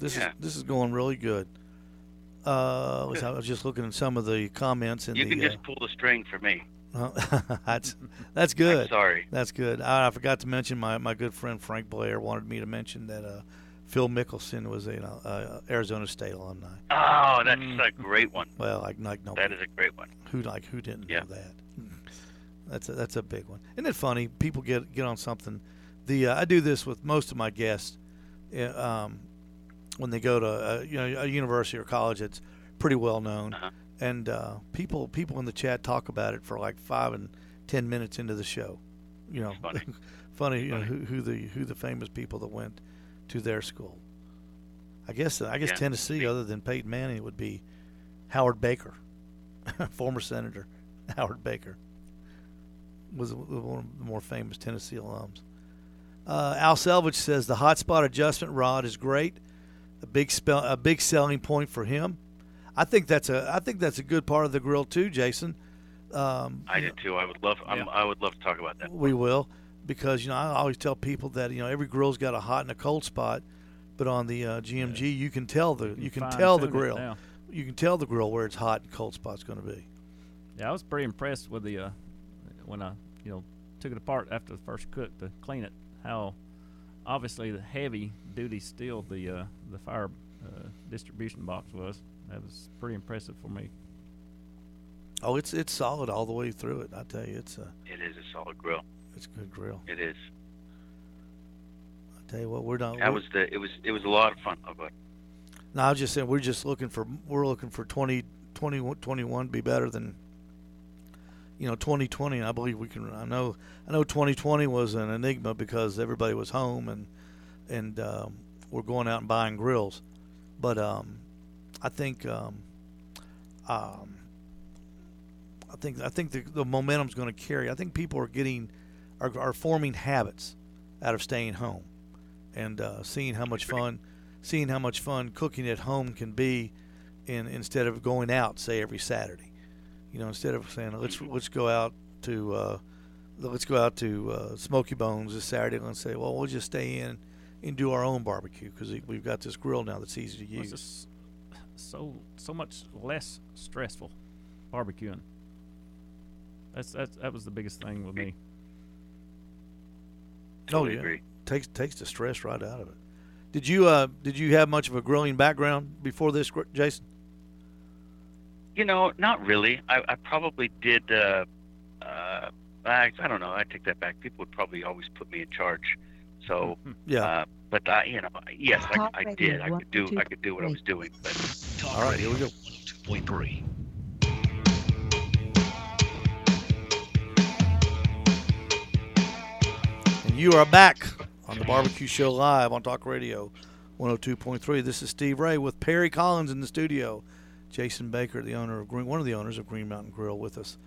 S5: This
S7: Yeah.
S5: is this is going really good. Uh, was-
S7: Good.
S5: I was just looking at some of the comments in
S7: You
S5: the.
S7: can just pull the string for me.
S5: uh, that's that's
S7: I'm
S5: good.
S7: sorry.
S5: That's good. I, I forgot to mention my, my good friend Frank Blair wanted me to mention that uh, Phil Mickelson was a uh, uh, Arizona State alumni.
S7: Oh, that's
S3: Mm.
S7: a great one.
S5: Well, like like no
S7: That is a great one.
S5: who like who didn't
S7: Yeah.
S5: know that. That's a, that's a big one. Isn't it funny? People get get on something. The uh, I do this with most of my guests. uh, Um, when they go to uh, you know a university or college that's pretty well known,
S7: Uh-huh.
S5: and uh, people people in the chat talk about it for like five and ten minutes into the show. You know,
S7: Funny.
S5: funny. You know, who, who the who the famous people that went to their school. I guess I guess
S7: Yeah.
S5: Tennessee, other than Peyton Manning, would be Howard Baker, former senator Howard Baker, was one of the more famous Tennessee alums. Uh, Al Selvage says the hotspot adjustment rod is great, a big spell, a big selling point for him. I think that's a I think that's a good part of the grill too, Jason. Um,
S7: I did too. I would love. I'm,
S3: Yeah.
S7: I would love to talk about that.
S5: we will, because you know I always tell people that you know every grill's got a hot and a cold spot, but on the uh, GMG you can tell the you can tell the grill. You can tell the grill where its hot and cold spot's going to be.
S3: Yeah, I was pretty impressed with the uh, when I you know took it apart after the first cook to clean it. How obviously the heavy duty steel the uh, the fire uh, distribution box was. That was pretty impressive for me.
S5: Oh, it's it's solid all the way through it. I tell you, it's a
S7: It is a solid grill.
S5: It's a good grill.
S7: It is.
S5: I tell you what, we're done.
S7: That was the. It was. It was a lot of fun. But
S5: No, I was just saying we're just looking for we're looking for 20, 20 21 to be better than you know 2020. And I believe we can. I know I know 2020 was an enigma because everybody was home and and um, we're going out and buying grills. But um, I think um, um, I think I think the, the momentum's going to carry. I think people are getting are, are forming habits out of staying home and uh, seeing how much fun seeing how much fun cooking at home can be in instead of going out say every Saturday. You know, instead of saying let's let's go out to uh, let's go out to uh, Smoky Bones this Saturday and say, well, we'll just stay in and do our own barbecue because we've got this grill now that's easy to use.
S3: so so much less stressful barbecuing. That's that's that was the biggest thing with me.
S5: Oh yeah,
S7: agree.
S5: takes takes the stress right out of it. Did you uh did you have much of a grilling background before this, Jason?
S7: You know, not really. I, I probably did. Uh, uh, I, I don't know. I take that back. People would probably always put me in charge. So,
S5: Yeah.
S7: uh, but I, you know, yes, I, I did. I could do. I could do what I was doing. But
S5: All right, here we go.
S2: 102.3.
S5: And you are back on the Barbecue Show Live on Talk Radio 102.3. This is Steve Ray with Perry Collins in the studio. Jason Baker, the owner of Green, one of the owners of Green Mountain Grill, with us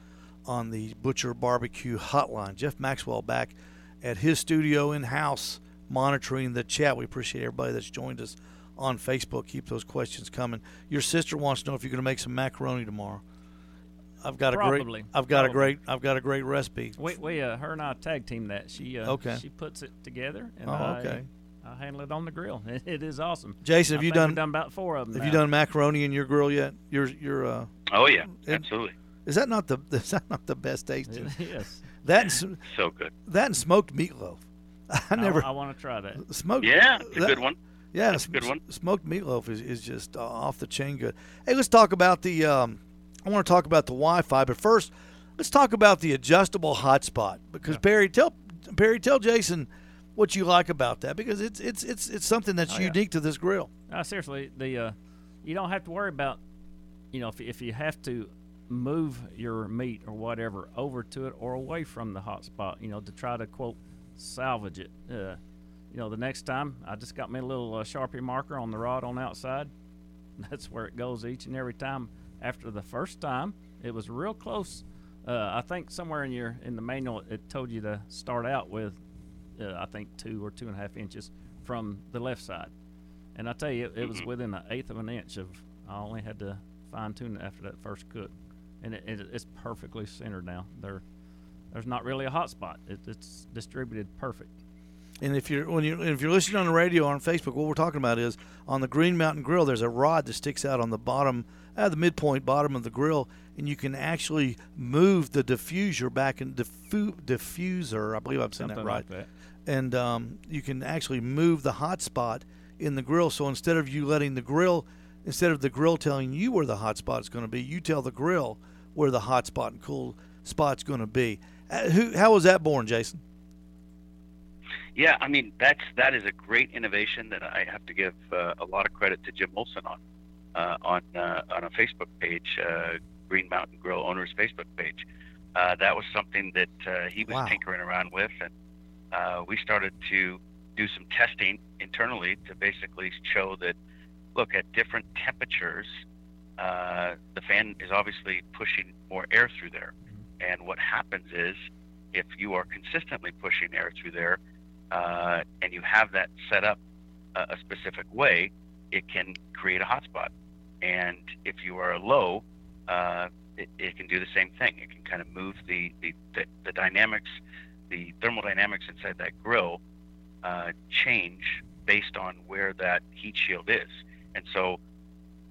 S5: on the Butcher Barbecue Hotline. Jeff Maxwell back at his studio in house monitoring the chat. We appreciate everybody that's joined us on Facebook. Keep those questions coming. Your sister wants to know if you're going to make some macaroni tomorrow. I've got a
S3: Probably.
S5: great. I've got a great. I've got a great recipe.
S3: We, we uh, her and I tag team that. She uh,
S5: Okay.
S3: she puts it together and
S5: Oh,
S3: I,
S5: okay.
S3: I handle it on the grill. It, it is awesome.
S5: Jason,
S3: I
S5: have you
S3: think
S5: done
S3: done about four of them.
S5: Have you done macaroni in your grill yet? Your your uh,
S7: oh yeah,
S5: It-
S7: absolutely,
S5: is that not the is that not the best tasting?
S3: yes.
S5: that and, s-
S7: so good.
S5: that and smoked meatloaf. I never
S3: I, want to try that.
S5: smoked.
S7: Yeah, it's a good one.
S5: Yeah,
S7: That's a good one.
S5: Smoked meatloaf is, is just uh, off the chain good. Hey, let's talk about the. Um, I want to talk about the Wi-Fi, but first, let's talk about the adjustable hotspot because Perry tell Perry tell Jason what you like about that because it's it's it's it's something that's
S3: Oh, yeah.
S5: unique to this grill.
S3: Uh, seriously, the uh, you don't have to worry about, you know, if, if you have to move your meat or whatever over to it or away from the hotspot, you know, to try to quote salvage it. Uh, you know, the next time I just got me a little uh, sharpie marker on the rod on the outside. That's where it goes each and every time. After the first time, it was real close. Uh, I think somewhere in your in the manual it told you to start out with, uh, I think two or two and a half inches from the left side. And I tell you, it, it was within an eighth of an inch of. I only had to fine tune it after that first cut, and it, it, it's perfectly centered now. They're there's not really a hotspot. It, it's distributed perfect.
S5: And if you're when you if you're listening on the radio or on Facebook, what we're talking about is on the Green Mountain Grill. There's a rod that sticks out on the bottom, at the midpoint bottom of the grill, and you can actually move the diffuser back and diffu, diffuser. I believe I'm saying
S3: Something
S5: that right.
S3: like that.
S5: and um, you can actually move the hot spot in the grill. So instead of you letting the grill, instead of the grill telling you where the hot spot is going to be, you tell the grill where the hot spot and cool spot's going to be. Uh, who, how was that born, Jason?
S7: Yeah, I mean that's that is a great innovation that I have to give uh, a lot of credit to Jim Olson on uh, on uh, on a Facebook page, uh, Green Mountain Grill owners Facebook page. Uh, that was something that uh, he was
S5: Wow.
S7: tinkering around with, and uh, we started to do some testing internally to basically show that look at different temperatures, uh, the fan is obviously pushing more air through there, and what happens is if you are consistently pushing air through there uh, and you have that set up a, a specific way, it can create a hotspot. And if you are low, uh, it, it can do the same thing. It can kind of move the, the, the, the dynamics, the thermodynamics inside that grill uh, change based on where that heat shield is. And so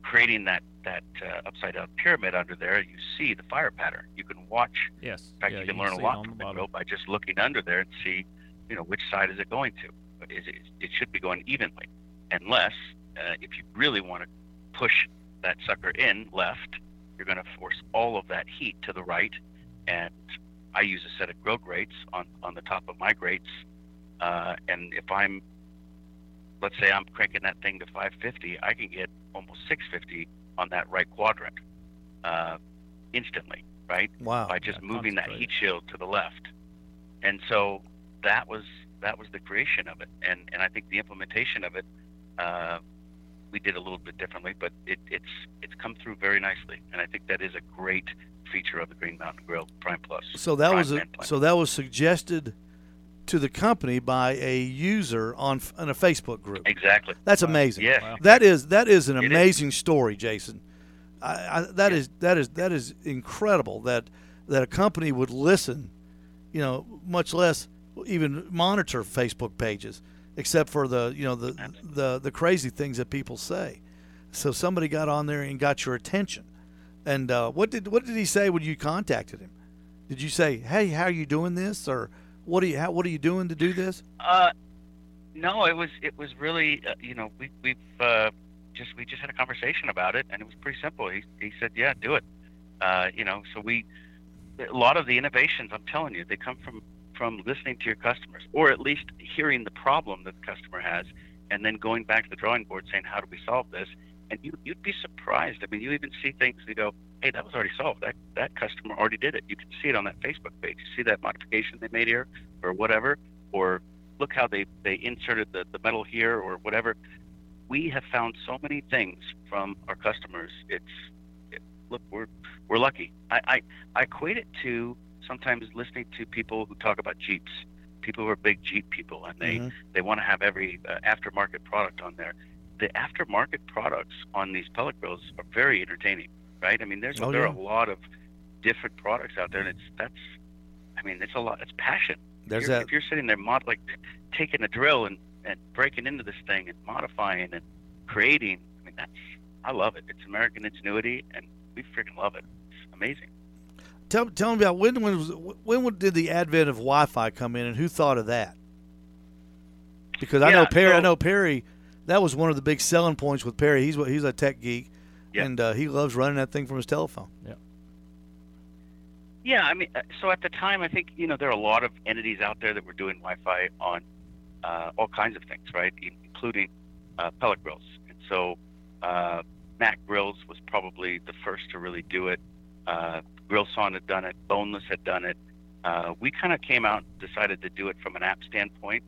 S7: creating that, that uh, upside down pyramid under there, you see the fire pattern. You can watch
S3: Yes.
S7: in fact,
S3: yeah,
S7: you can learn a lot from
S3: the
S7: the grill by just looking under there and see, you know, which side is it going to. Is it, it should be going evenly, unless uh, if you really want to push that sucker in left, you're going to force all of that heat to the right. And I use a set of grill grates on on the top of my grates, uh, and if I'm, let's say I'm cranking that thing to 550, I can get almost 650 on that right quadrant uh, instantly, right?
S5: Wow.
S7: by just moving that heat shield to the left. And so that was that was the creation of it, and and I think the implementation of it, uh, we did a little bit differently, but it, it's it's come through very nicely, and I think that is a great feature of the Green Mountain Grill Prime Plus.
S5: So that
S7: Prime
S5: was a, so that was suggested to the company by a user on on a Facebook group.
S7: exactly.
S5: That's amazing.
S7: Yes.
S3: Wow.
S5: That is that is an
S7: It is.
S5: amazing story, Jason. I, I, that is that is that is incredible that that a company would listen, you know, much less even monitor Facebook pages, except for the you know the the the crazy things that people say. So somebody got on there and got your attention. And uh, what did what did he say when you contacted him? Did you say, "Hey, how are you doing this?" or "What are you how, what are you doing to do this?"
S7: Uh, no, it was it was really uh, you know we we've uh, just we just had a conversation about it and it was pretty simple. He he said yeah do it. Uh, you know so we a lot of the innovations I'm telling you they come from from listening to your customers or at least hearing the problem that the customer has and then going back to the drawing board saying how do we solve this and you you'd be surprised. I mean you even see things you go hey that was already solved that that customer already did it. You can see it on that Facebook page. You see that modification they made here or whatever or look how they, they inserted the, the metal here or whatever. We have found so many things from our customers. It's it, look, we're we're lucky. I, I I equate it to sometimes listening to people who talk about Jeeps, people who are big Jeep people, and they
S5: Mhm.
S7: they want to have every uh, aftermarket product on there. The aftermarket products on these pellet grills are very entertaining, right? I mean, there's
S5: Oh,
S7: there
S5: yeah.
S7: are a lot of different products out there, and it's that's, I mean, it's a lot. It's passion
S5: There's
S7: you're,
S5: that
S7: if you're sitting there mod like taking a drill and, and breaking into this thing and modifying and creating i mean that's i love it it's american ingenuity and we freaking love it it's amazing
S5: Tell, tell me about when when, was, when did the advent of Wi-Fi come in, and who thought of that? Because I know
S7: Yeah,
S5: Perry. I know Perry. That was one of the big selling points with Perry. He's he's a tech geek,
S7: Yeah.
S5: and uh, he loves running that thing from his telephone.
S7: yeah Yeah, i mean uh, so at the time i think you know there are a lot of entities out there that were doing wi-fi on uh, all kinds of things right in- including uh, pellet grills and so uh, MAK grills was probably the first to really do it uh, grillson had done it boneless had done it uh, we kind of came out and decided to do it from an app standpoint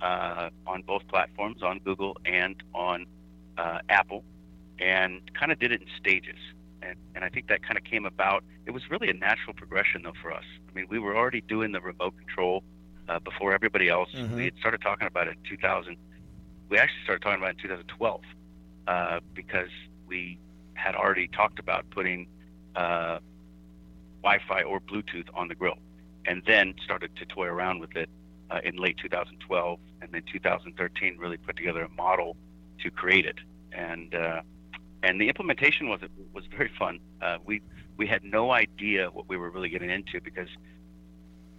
S7: uh, on both platforms, on Google and on uh, Apple, and kind of did it in stages. And, and I think that kind of came about. It was really a natural progression, though, for us. I mean, we were already doing the remote control uh, before everybody else.
S5: Mhm.
S7: We had started talking about it in 2000. We actually started talking about it in 2012 uh, because we had already talked about putting uh, Wi-Fi or Bluetooth on the grill and then started to toy around with it uh, in late 2012, and then 2013 really put together a model to create it, and uh, and the implementation was was very fun. Uh, we we had no idea what we were really getting into because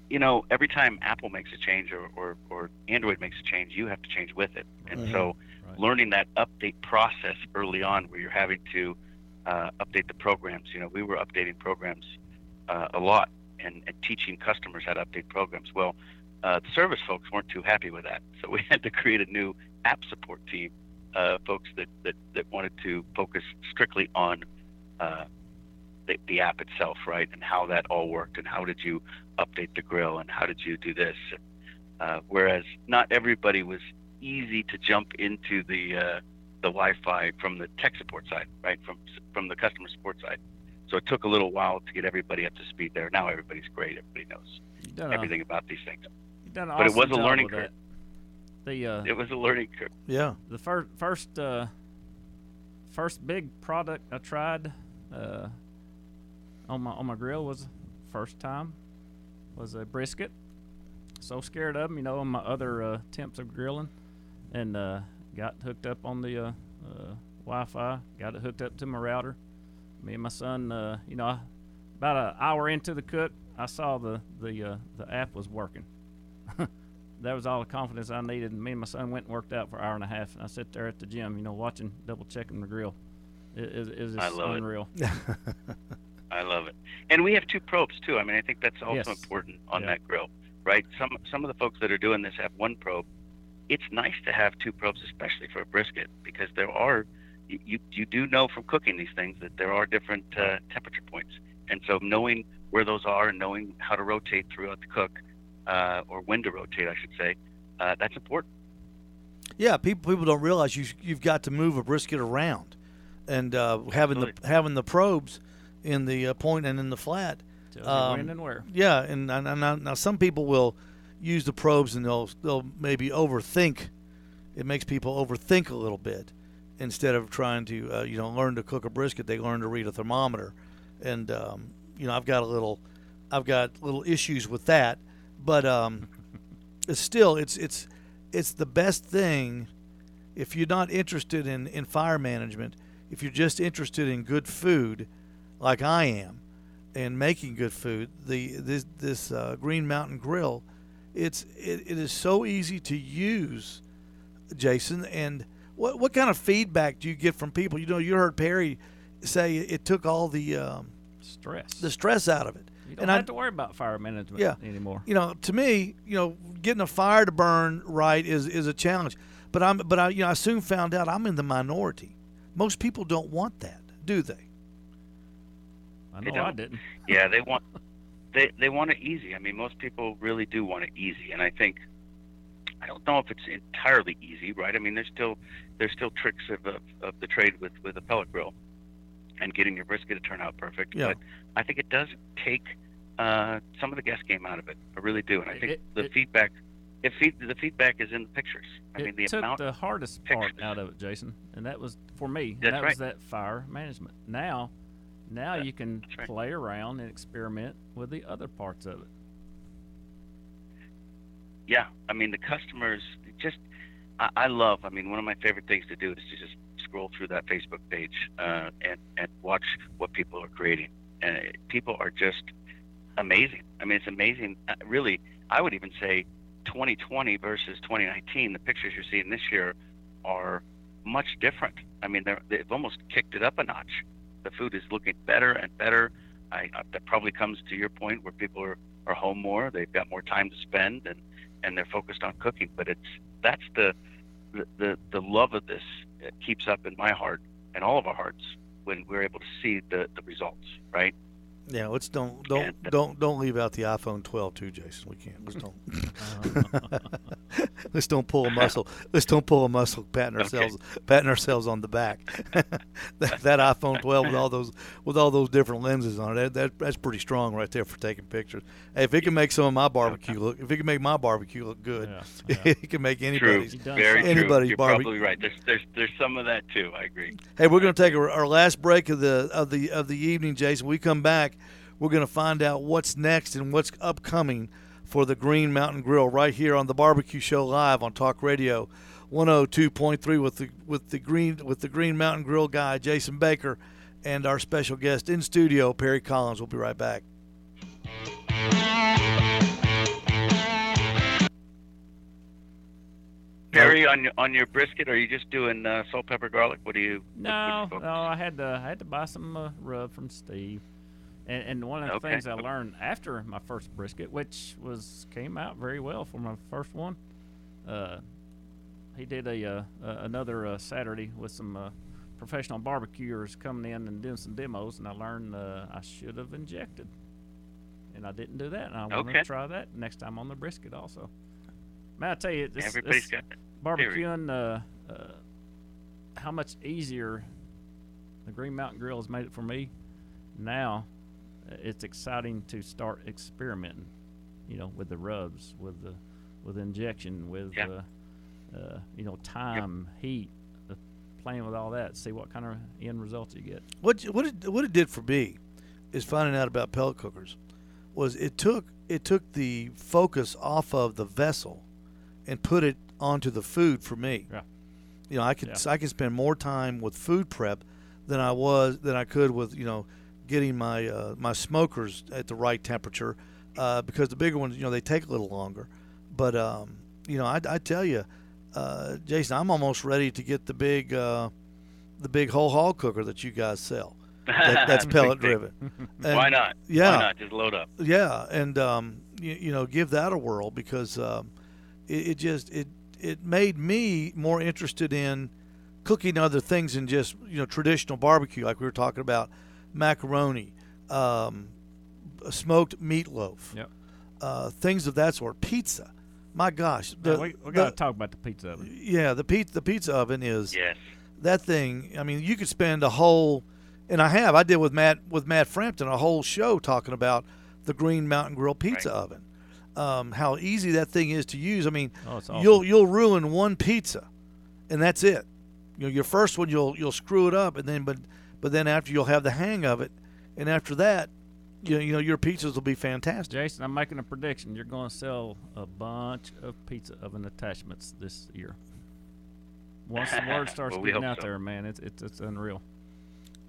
S7: you know every time Apple makes a change or, or, or Android makes a change, you have to change with it, and
S5: Mhm.
S7: so
S3: Right.
S7: learning that update process early on, where you're having to uh, update the programs. You know, we were updating programs uh, a lot and, and teaching customers how to update programs. Well, uh, the service folks weren't too happy with that, so we had to create a new app support team, uh, folks that, that, that wanted to focus strictly on uh, the, the app itself, right, and how that all worked, and how did you update the grill, and how did you do this. Uh, whereas not everybody was easy to jump into the the Wi-Fi from the tech support side, right, from from the customer support side. So it took a little while to get everybody up to speed there. Now everybody's great. Everybody knows
S3: You done a,
S7: everything about these things.
S3: you done an
S7: but it was a learning curve.
S3: that. The uh,
S7: It was a learning curve.
S5: Yeah.
S3: the first first uh, first big product I tried uh, on my on my grill was first time was a brisket. So scared of them, you know, on my other uh, attempts of grilling, and uh, got hooked up on the uh, uh, Wi-Fi. Got it hooked up to my router. Me and my son, uh, you know, I- about an hour into the cook, I saw the the uh, the app was working. that was all the confidence I needed. And me and my son went and worked out for an hour and a half. And I sat there at the gym, you know, watching, double checking the grill. It, it, it was
S7: I
S3: just
S7: love it. I love it. And we have two probes too. I mean, I think that's also
S3: Yes.
S7: important on
S3: Yeah.
S7: that grill, right? Some some of the folks that are doing this have one probe. It's nice to have two probes, especially for a brisket, because there are you you, you do know from cooking these things that there are different uh, temperature points, and so knowing where those are and knowing how to rotate throughout the cook, uh, or when to rotate, I should say, uh, that's important.
S5: Yeah, people people don't realize you you've got to move a brisket around, and uh, having the having the probes in the uh, point and in the flat. Um,
S3: when and where.
S5: Yeah, and, and, and now, now some people will use the probes and they'll they'll maybe overthink. It makes people overthink a little bit instead of trying to uh, you know learn to cook a brisket. They learn to read a thermometer, and um, you know I've got a little I've got little issues with that, but um, it's still it's it's it's the best thing if you're not interested in, in fire management. If you're just interested in good food, like I am, and making good food, the this this uh, Green Mountain Grill, it's it, it is so easy to use, Jason. And what what kind of feedback do you get from people? You know, you heard Perry say it took all the um,
S3: Stress.
S5: the stress out of it.
S3: you don't
S5: and
S3: have
S5: I,
S3: to worry about fire management
S5: Yeah.
S3: anymore.
S5: you know, to me, you know, getting a fire to burn right is is a challenge. But I'm but I you know I soon found out I'm in the minority. Most people don't want that, do they?
S3: I
S7: They
S3: know I didn't.
S7: Yeah, they want they they want it easy. I mean, most people really do want it easy, and I think I don't know if it's entirely easy, right? I mean, there's still there's still tricks of of, of the trade with with a pellet grill and getting your brisket to turn out perfect.
S5: Yeah.
S7: But I think it does take uh, some of the guess game out of it. I really do, and I think
S3: It-
S7: the
S3: it-
S7: feedback. If feed, the feedback is in the pictures. I mean, the
S3: took
S7: amount.
S3: the hardest part
S7: pictures.
S3: out of it, Jason, and that was for me.
S7: That's
S3: that
S7: right.
S3: was that fire management. Now, now
S7: That-
S3: you can
S7: right.
S3: play around and experiment with the other parts of it.
S7: yeah i mean the customers just I, I love i mean one of my favorite things to do is to just scroll through that facebook page uh, and and watch what people are creating. And it, people are just amazing. I mean it's amazing. Uh, really i would even say 2020 versus 2019 the pictures you're seeing this year are much different. I mean they're, they've almost kicked it up a notch the food is looking better and better I, uh, that probably comes to your point where people are, are home more they've got more time to spend and and they're focused on cooking. But it's that's the the the, the love of this keeps up in my heart and all of our hearts when we're able to see the the results. Right?
S5: Yeah, let's don't don't
S7: And-
S5: don't don't leave out the iPhone 12 too, Jason. We can't. Let's don't. Uh-huh. let's don't pull a muscle. Let's don't pull a muscle patting
S7: Okay.
S5: ourselves patting ourselves on the back. that, that iPhone 12 with all those with all those different lenses on it, that, that that's pretty strong right there for taking pictures. Hey, if it can make some of my barbecue look, if it can make my barbecue look good,
S3: Yeah, yeah.
S5: it can make
S7: True.
S5: anybody's.
S3: You've
S7: Very
S3: something.
S7: true. You're
S5: barbe-
S7: probably right. There's there's there's some of that too. I agree.
S5: Hey, we're going to take our, our last break of the of the of the evening, Jason. We come back. We're going to find out what's next and what's upcoming for the Green Mountain Grill right here on the Barbecue Show live on Talk Radio 102.3 with the with the Green with the Green Mountain Grill guy Jason Baker and our special guest in studio Perry Collins. We'll be right back.
S7: Perry, on your on your brisket, are you just doing uh, salt, pepper, garlic? What do you? what-
S3: No,
S7: what's your
S3: no. I had to I had to buy some uh, rub from Steve, and, and one of the
S7: Okay.
S3: things I learned after my first brisket, which was came out very well for my first one, uh, he did a uh, uh, another uh, Saturday with some uh, professional barbecuers coming in and doing some demos, and I learned uh, I should have injected, and I didn't do that, and I want
S7: Okay.
S3: to try that next time on the brisket also. Man, I tell you, this,
S7: Everybody's
S3: this, barbecuing uh, uh, how much easier the Green Mountain Grill has made it for me. Now, it's exciting to start experimenting, you know, with the rubs, with the with injection, with
S7: Yeah.
S3: uh, uh, you know time, heat, uh, playing with all that. See what kind of end results you get.
S5: What what it, what it did for me is finding out about pellet cookers was it took it took the focus off of the vessel and put it onto the food for me.
S3: Yeah.
S5: You know, I could
S3: Yeah.
S5: I could spend more time with food prep than I was than I could with you know getting my uh, my smokers at the right temperature uh, because the bigger ones you know they take a little longer. But um, you know, I, I tell you, uh, Jason, I'm almost ready to get the big uh, the big whole hog cooker that you guys sell. That, that's pellet driven. And-
S7: Why not?
S5: Yeah.
S7: Why not? Just load up.
S5: yeah, and um, you, you know, give that a whirl because um, it, it just it it made me more interested in cooking other things than just you know traditional barbecue, like we were talking about macaroni, um, smoked meatloaf,
S3: Yep.
S5: uh, things of that sort. Pizza, my gosh, the,
S3: Yeah, we we got to talk about the pizza oven.
S5: yeah, the pizza the pizza oven is
S7: Yes.
S5: that thing. I mean, you could spend a whole, and I have. I did with Matt with Matt Frampton a whole show talking about the Green Mountain Grill pizza
S7: Right.
S5: oven. Um, how easy that thing is to use. I mean,
S3: Oh, awesome.
S5: you'll you'll ruin one pizza, and that's it. You know, your first one you'll you'll screw it up, and then but but then after you'll have the hang of it, and after that, you know, you know your pizzas will be fantastic.
S3: Jason, I'm making a prediction. You're going to sell a bunch of pizza oven attachments this year. Once the word starts
S7: Well, we
S3: getting out
S7: so.
S3: there, man, it's it's, it's unreal.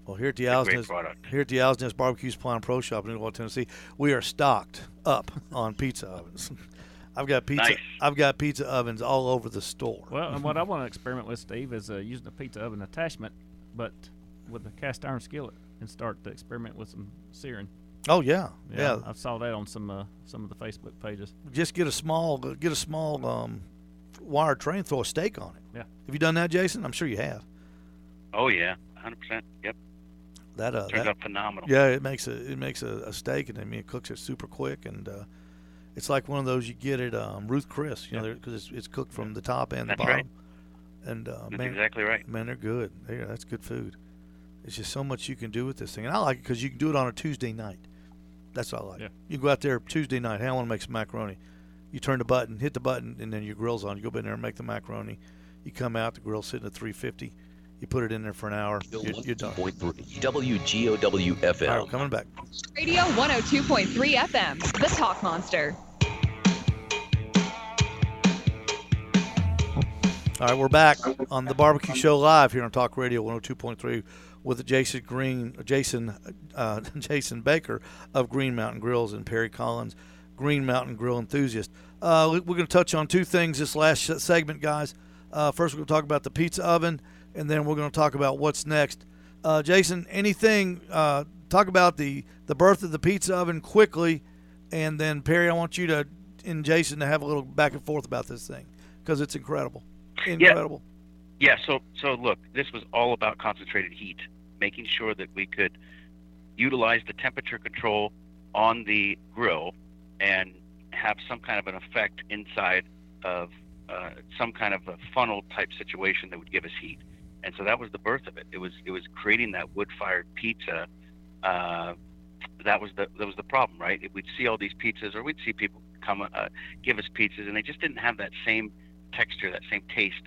S5: Well, here at the
S7: It's a
S5: Owl's Nest, here at the Owl's Nest Barbecue Supply and Pro Shop in Newell, Tennessee, we are stocked up on pizza ovens. I've got pizza.
S7: Nice.
S5: I've got pizza ovens all over the store.
S3: Well, and what I want to experiment with, Steve, is uh, using a pizza oven attachment, but with a cast iron skillet, and start to experiment with some searing.
S5: oh yeah, yeah.
S3: I saw that on some uh, some of the Facebook pages.
S5: Just get a small, get a small um, wire tray and throw a steak on it.
S3: Yeah.
S5: Have you done that, Jason? I'm sure you have.
S7: Oh yeah. 100%. Yep.
S5: That uh,
S7: Turns
S5: that,
S7: out phenomenal.
S5: yeah, it makes a it makes a, a steak, and I mean it cooks it super quick, and uh, it's like one of those you get at um, Ruth Chris, you know, because it's, it's cooked from the top and
S7: That's
S5: the
S7: right.
S5: bottom. And uh,
S7: That's
S5: man,
S7: exactly right.
S5: Man, they're good. They that's good food. It's just so much you can do with this thing, and I like it because you can do it on a Tuesday night. That's what I like.
S3: Yeah.
S5: You go out there Tuesday night. Hey, I want to make some macaroni. You turn the button, hit the button, and then your grill's on. You go in there and make the macaroni. You come out, the grill's sitting at 350. You put it in there for an hour. You're, you're done. All
S2: WGOW FM.
S5: we're coming back.
S8: Radio 102.3 FM, The Talk Monster.
S5: All right, we're back on the Barbecue Show live here on Talk Radio 102.3 with Jason Green, Jason, uh, Jason Baker of Green Mountain Grills and Perry Collins, Green Mountain Grill enthusiast. Uh, we- we're going to touch on two things this last segment, guys. Uh, first, we're going to talk about the pizza oven, and then we're going to talk about what's next. Uh, Jason, anything? Uh, talk about the the birth of the pizza oven quickly, and then Perry, I want you to and Jason to have a little back and forth about this thing because it's incredible, incredible.
S7: Yeah, so so look, this was all about concentrated heat, making sure that we could utilize the temperature control on the grill and have some kind of an effect inside of uh, some kind of a funnel type situation that would give us heat. And so that was the birth of it. It was it was creating that wood-fired pizza. Uh, that was the that was the problem, right? We'd see all these pizzas, or we'd see people come uh, give us pizzas, and they just didn't have that same texture, that same taste.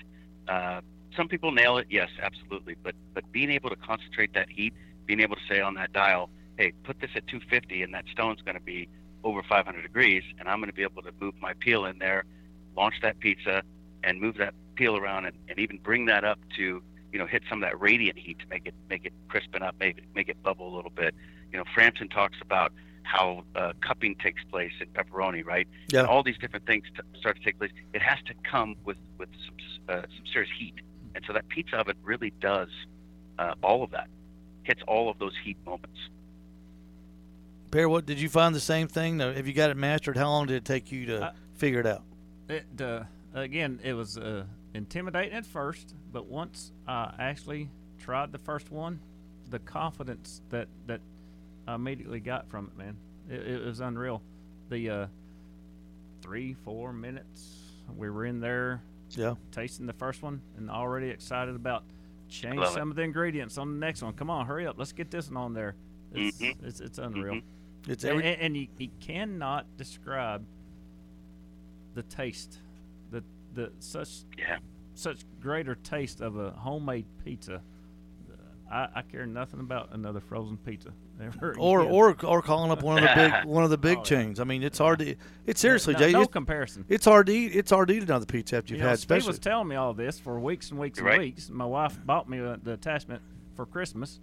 S7: Uh, some people nail it, yes, absolutely. But but being able to concentrate that heat, being able to say on that dial, hey, put this at 250, and that stone's going to be over 500 degrees, and I'm going to be able to move my peel in there, launch that pizza, and move that peel around, and, and even bring that up to you know hit some of that radiant heat to make it make it crispen up, make it make it bubble a little bit. You know, Frampton talks about how uh, cupping takes place in pepperoni, right?
S5: Yeah.
S7: And all these different things to start to take place. It has to come with with some uh, some serious heat, and so that pizza oven really does uh, all of that. Hits all of those heat moments.
S5: Bear, what did you find the same thing? Have you got it mastered? How long did it take you to
S3: Uh,
S5: figure it out?
S3: It uh, again, it was uh, intimidating at first, but once I actually tried the first one, the confidence that that I immediately got from it, man, it, it was unreal. The uh, three, four minutes we were in there
S5: Yeah.
S3: tasting the first one and already excited about change
S7: Love it.
S3: some of the ingredients on the next one. Come on, hurry up, let's get this one on there. It's
S7: Mhm.
S3: it's, it's unreal.
S5: It's
S3: And,
S5: every,
S3: and, and you, you cannot describe the taste, the the such
S7: Yeah.
S3: such greater taste of a homemade pizza. I, I care nothing about another frozen pizza ever.
S5: or
S3: again.
S5: or or calling up one of the big one of the big
S3: Oh,
S5: chains. I mean, it's hard to. It's seriously,
S3: no,
S5: Jay.
S3: no
S5: it's,
S3: comparison.
S5: it's hard to eat. It's hard to eat another pizza after you've
S3: you know,
S5: had,
S3: Steve
S5: especially.
S3: was telling me all this for weeks and weeks
S7: You're
S3: and
S7: right.
S3: weeks. My wife bought me uh, the attachment for Christmas,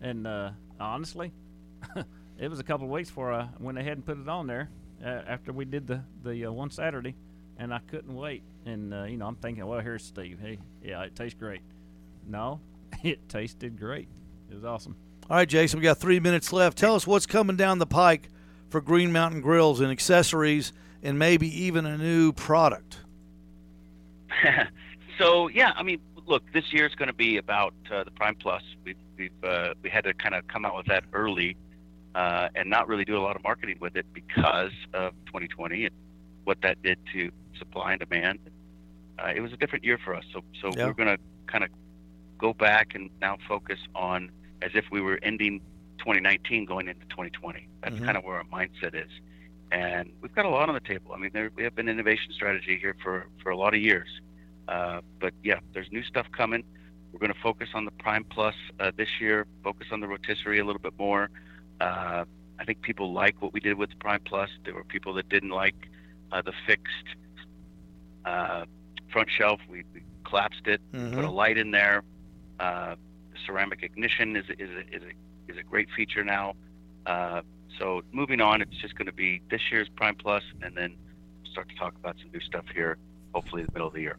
S3: and uh, honestly, it was a couple of weeks before I went ahead and put it on there uh, after we did the the uh, one Saturday, and I couldn't wait. And uh, you know, I'm thinking, well, here's Steve. Hey, yeah, it tastes great. No, it tasted great. It was awesome.
S5: All right, Jason, we got three minutes left. Tell us what's coming down the pike for Green Mountain Grills and accessories, and maybe even a new product.
S7: so yeah, I mean, look, this year is going to be about uh, the Prime Plus. We've we've uh, we had to kind of come out with that early, uh, and not really do a lot of marketing with it because of 2020 and what that did to supply and demand. Uh, it was a different year for us, so so
S5: Yeah.
S7: we're going to kind of go back and now focus on as if we were ending 2019 going into 2020. That's
S5: Mhm.
S7: kind of where our mindset is. And we've got a lot on the table. I mean, there, we have an innovation strategy here for, for a lot of years. Uh, but yeah, there's new stuff coming. We're going to focus on the Prime Plus uh, this year, focus on the rotisserie a little bit more. Uh, I think people like what we did with the Prime Plus. There were people that didn't like uh, the fixed uh, front shelf. We, we collapsed it,
S5: Mhm.
S7: put a light in there. Ceramic ignition is, is, is, a, is a great feature now. Uh, so moving on, it's just going to be this year's Prime Plus, and then start to talk about some new stuff here, hopefully in the middle of the year.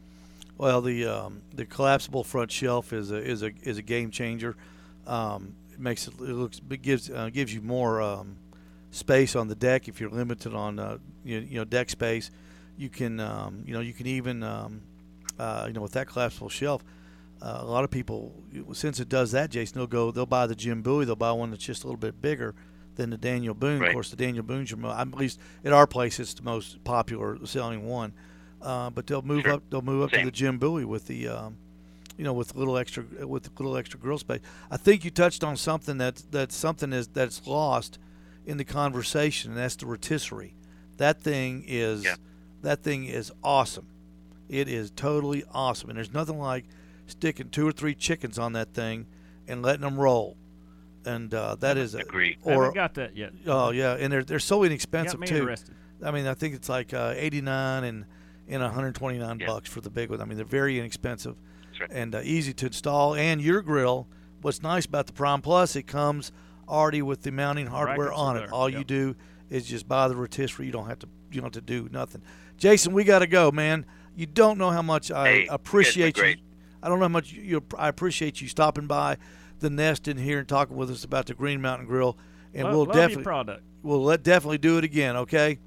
S5: Well, the um, the collapsible front shelf is a is a is a game changer. Um, it makes it, it looks it gives uh, gives you more um, space on the deck if you're limited on uh, you, you know deck space. You can um, you know you can even um, uh, you know with that collapsible shelf. Uh, a lot of people, since it does that, Jason, they'll go, they'll buy the Jim Bowie, they'll buy one that's just a little bit bigger than the Daniel Boone. Of course, the Daniel Boone's your, at least at our place, it's the most popular selling one. Uh, but they'll move
S7: Sure.
S5: up, they'll move up to the Jim Bowie with the, um, you know, with little extra, with little extra grill space. I think you touched on something that that's something is that's lost in the conversation, and that's the rotisserie. That thing is,
S7: Yeah.
S5: that thing is awesome. It is totally awesome, and there's nothing like sticking two or three chickens on that thing and letting them roll. And uh, that is a,
S7: Agree.
S3: I
S5: or
S3: haven't got that yet.
S5: oh yeah, and they're they're so inexpensive
S3: got me
S5: too.
S3: interested.
S5: I mean, I think it's like uh, 89 and and 129
S7: Yeah.
S5: bucks for the big one. I mean, they're very inexpensive
S7: That's right.
S5: and uh, easy to install. And your grill, what's nice about the Prime Plus, it comes already with the mounting hardware
S3: Brackets
S5: on it.
S3: there,
S5: All you do is just buy the rotisserie. You don't have to you don't have to do nothing. Jason, we got to go, man. You don't know how much I
S7: Hey, you guys are
S5: appreciate you.
S7: Great.
S5: I don't know how much you. I appreciate you stopping by the nest in here and talking with us about the Green Mountain Grill. And
S3: Lo-
S5: we'll
S3: love
S5: definitely
S3: product.
S5: we'll let definitely do it again. Okay.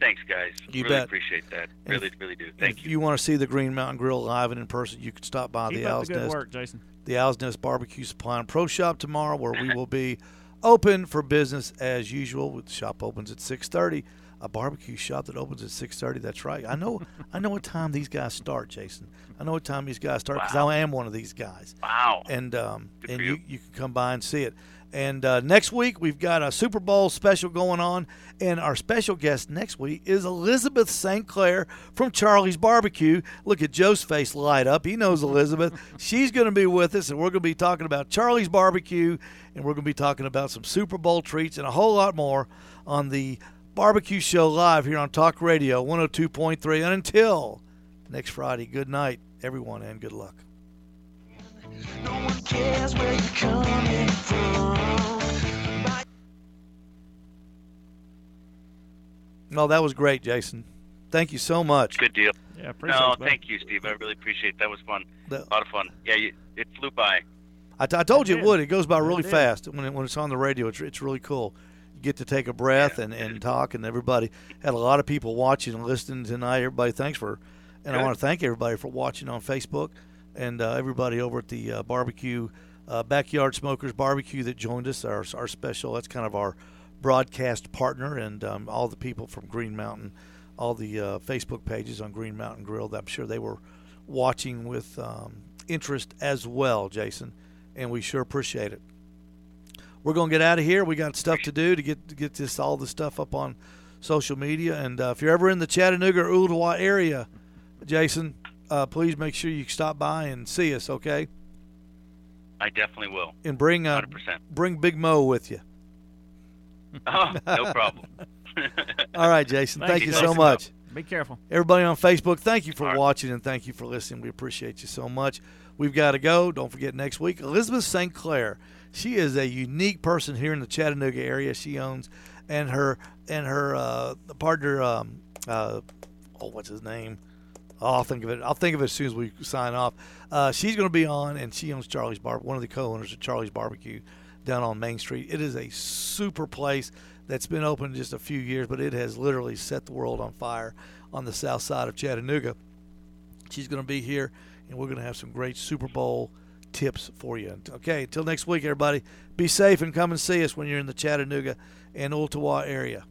S7: Thanks, guys.
S5: You
S7: really
S5: bet.
S7: appreciate that.
S5: And
S7: Really,
S5: if-
S7: really do.
S5: And
S7: Thank
S5: if
S7: you.
S5: you want to see the Green Mountain Grill live and in person, you can stop by
S3: Keep
S5: the
S3: up
S5: Owl's
S3: the
S5: Nest,
S3: work, Jason.
S5: the Owl's Nest Barbecue Supply and Pro Shop tomorrow, where we will be open for business as usual. The shop opens at 6:30. A barbecue shop that opens at 6:30. That's right. I know. I know what time these guys start, Jason. I know what time these guys start because
S7: Wow.
S5: I am one of these guys.
S7: Wow.
S5: And um,
S7: Good
S5: and you.
S7: you.
S5: you can come by and see it. And uh, next week we've got a Super Bowl special going on, and our special guest next week is Elizabeth St. Clair from Charlie's Barbecue. Look at Joe's face light up. He knows Elizabeth. She's going to be with us, and we're going to be talking about Charlie's Barbecue, and we're going to be talking about some Super Bowl treats and a whole lot more on the Barbecue Show live here on Talk Radio 102.3. And until next Friday, good night, everyone, and good luck. No, that was great, Jason. Thank you so much.
S7: Good deal.
S3: Yeah, appreciate
S7: No,
S3: it.
S7: thank you, Steve. I really appreciate it. That was fun.
S5: The-
S7: A lot of fun. Yeah, you, it flew by.
S5: I, t- I told you
S3: It
S5: it would. It goes by really
S3: did.
S5: fast when, it, when it's on the radio. It's, it's really cool. Get to take a breath and, and talk, and everybody had a lot of people watching and listening tonight. Everybody, thanks for, and I want to thank everybody for watching on Facebook and uh, everybody over at the uh, barbecue, uh, Backyard Smokers Barbecue that joined us. Our, our special, that's kind of our broadcast partner, and um, all the people from Green Mountain, all the uh, Facebook pages on Green Mountain Grill. I'm sure they were watching with um, interest as well, Jason, and we sure appreciate it. We're gonna get out of here. We got stuff to do to get to get this all this stuff up on social media. And uh, if you're ever in the Chattanooga or Ooltewah area, Jason, uh, please make sure you stop by and see us, okay?
S7: I definitely will.
S5: And bring uh,
S7: 100%.
S5: bring Big Mo with you.
S7: Oh, no problem.
S5: All right, Jason.
S3: Thank
S5: thank
S3: you,
S5: you so
S3: Jason.
S5: much.
S3: Be careful.
S5: Everybody on Facebook, thank you for
S7: All right.
S5: watching and thank you for listening. We appreciate you so much. We've got to go. Don't forget next week, Elizabeth St. Clair. She is a unique person here in the Chattanooga area. She owns and her and her uh, partner. Um, uh, oh, what's his name? Oh, I'll think of it. I'll think of it as soon as we sign off. Uh, she's going to be on, and she owns Charlie's Bar, one of the co-owners of Charlie's Barbecue down on Main Street. It is a super place that's been open just a few years, but it has literally set the world on fire on the south side of Chattanooga. She's going to be here, and we're going to have some great Super Bowl tips for you. Okay, until next week, everybody, be safe and come and see us when you're in the Chattanooga and Ooltewah area.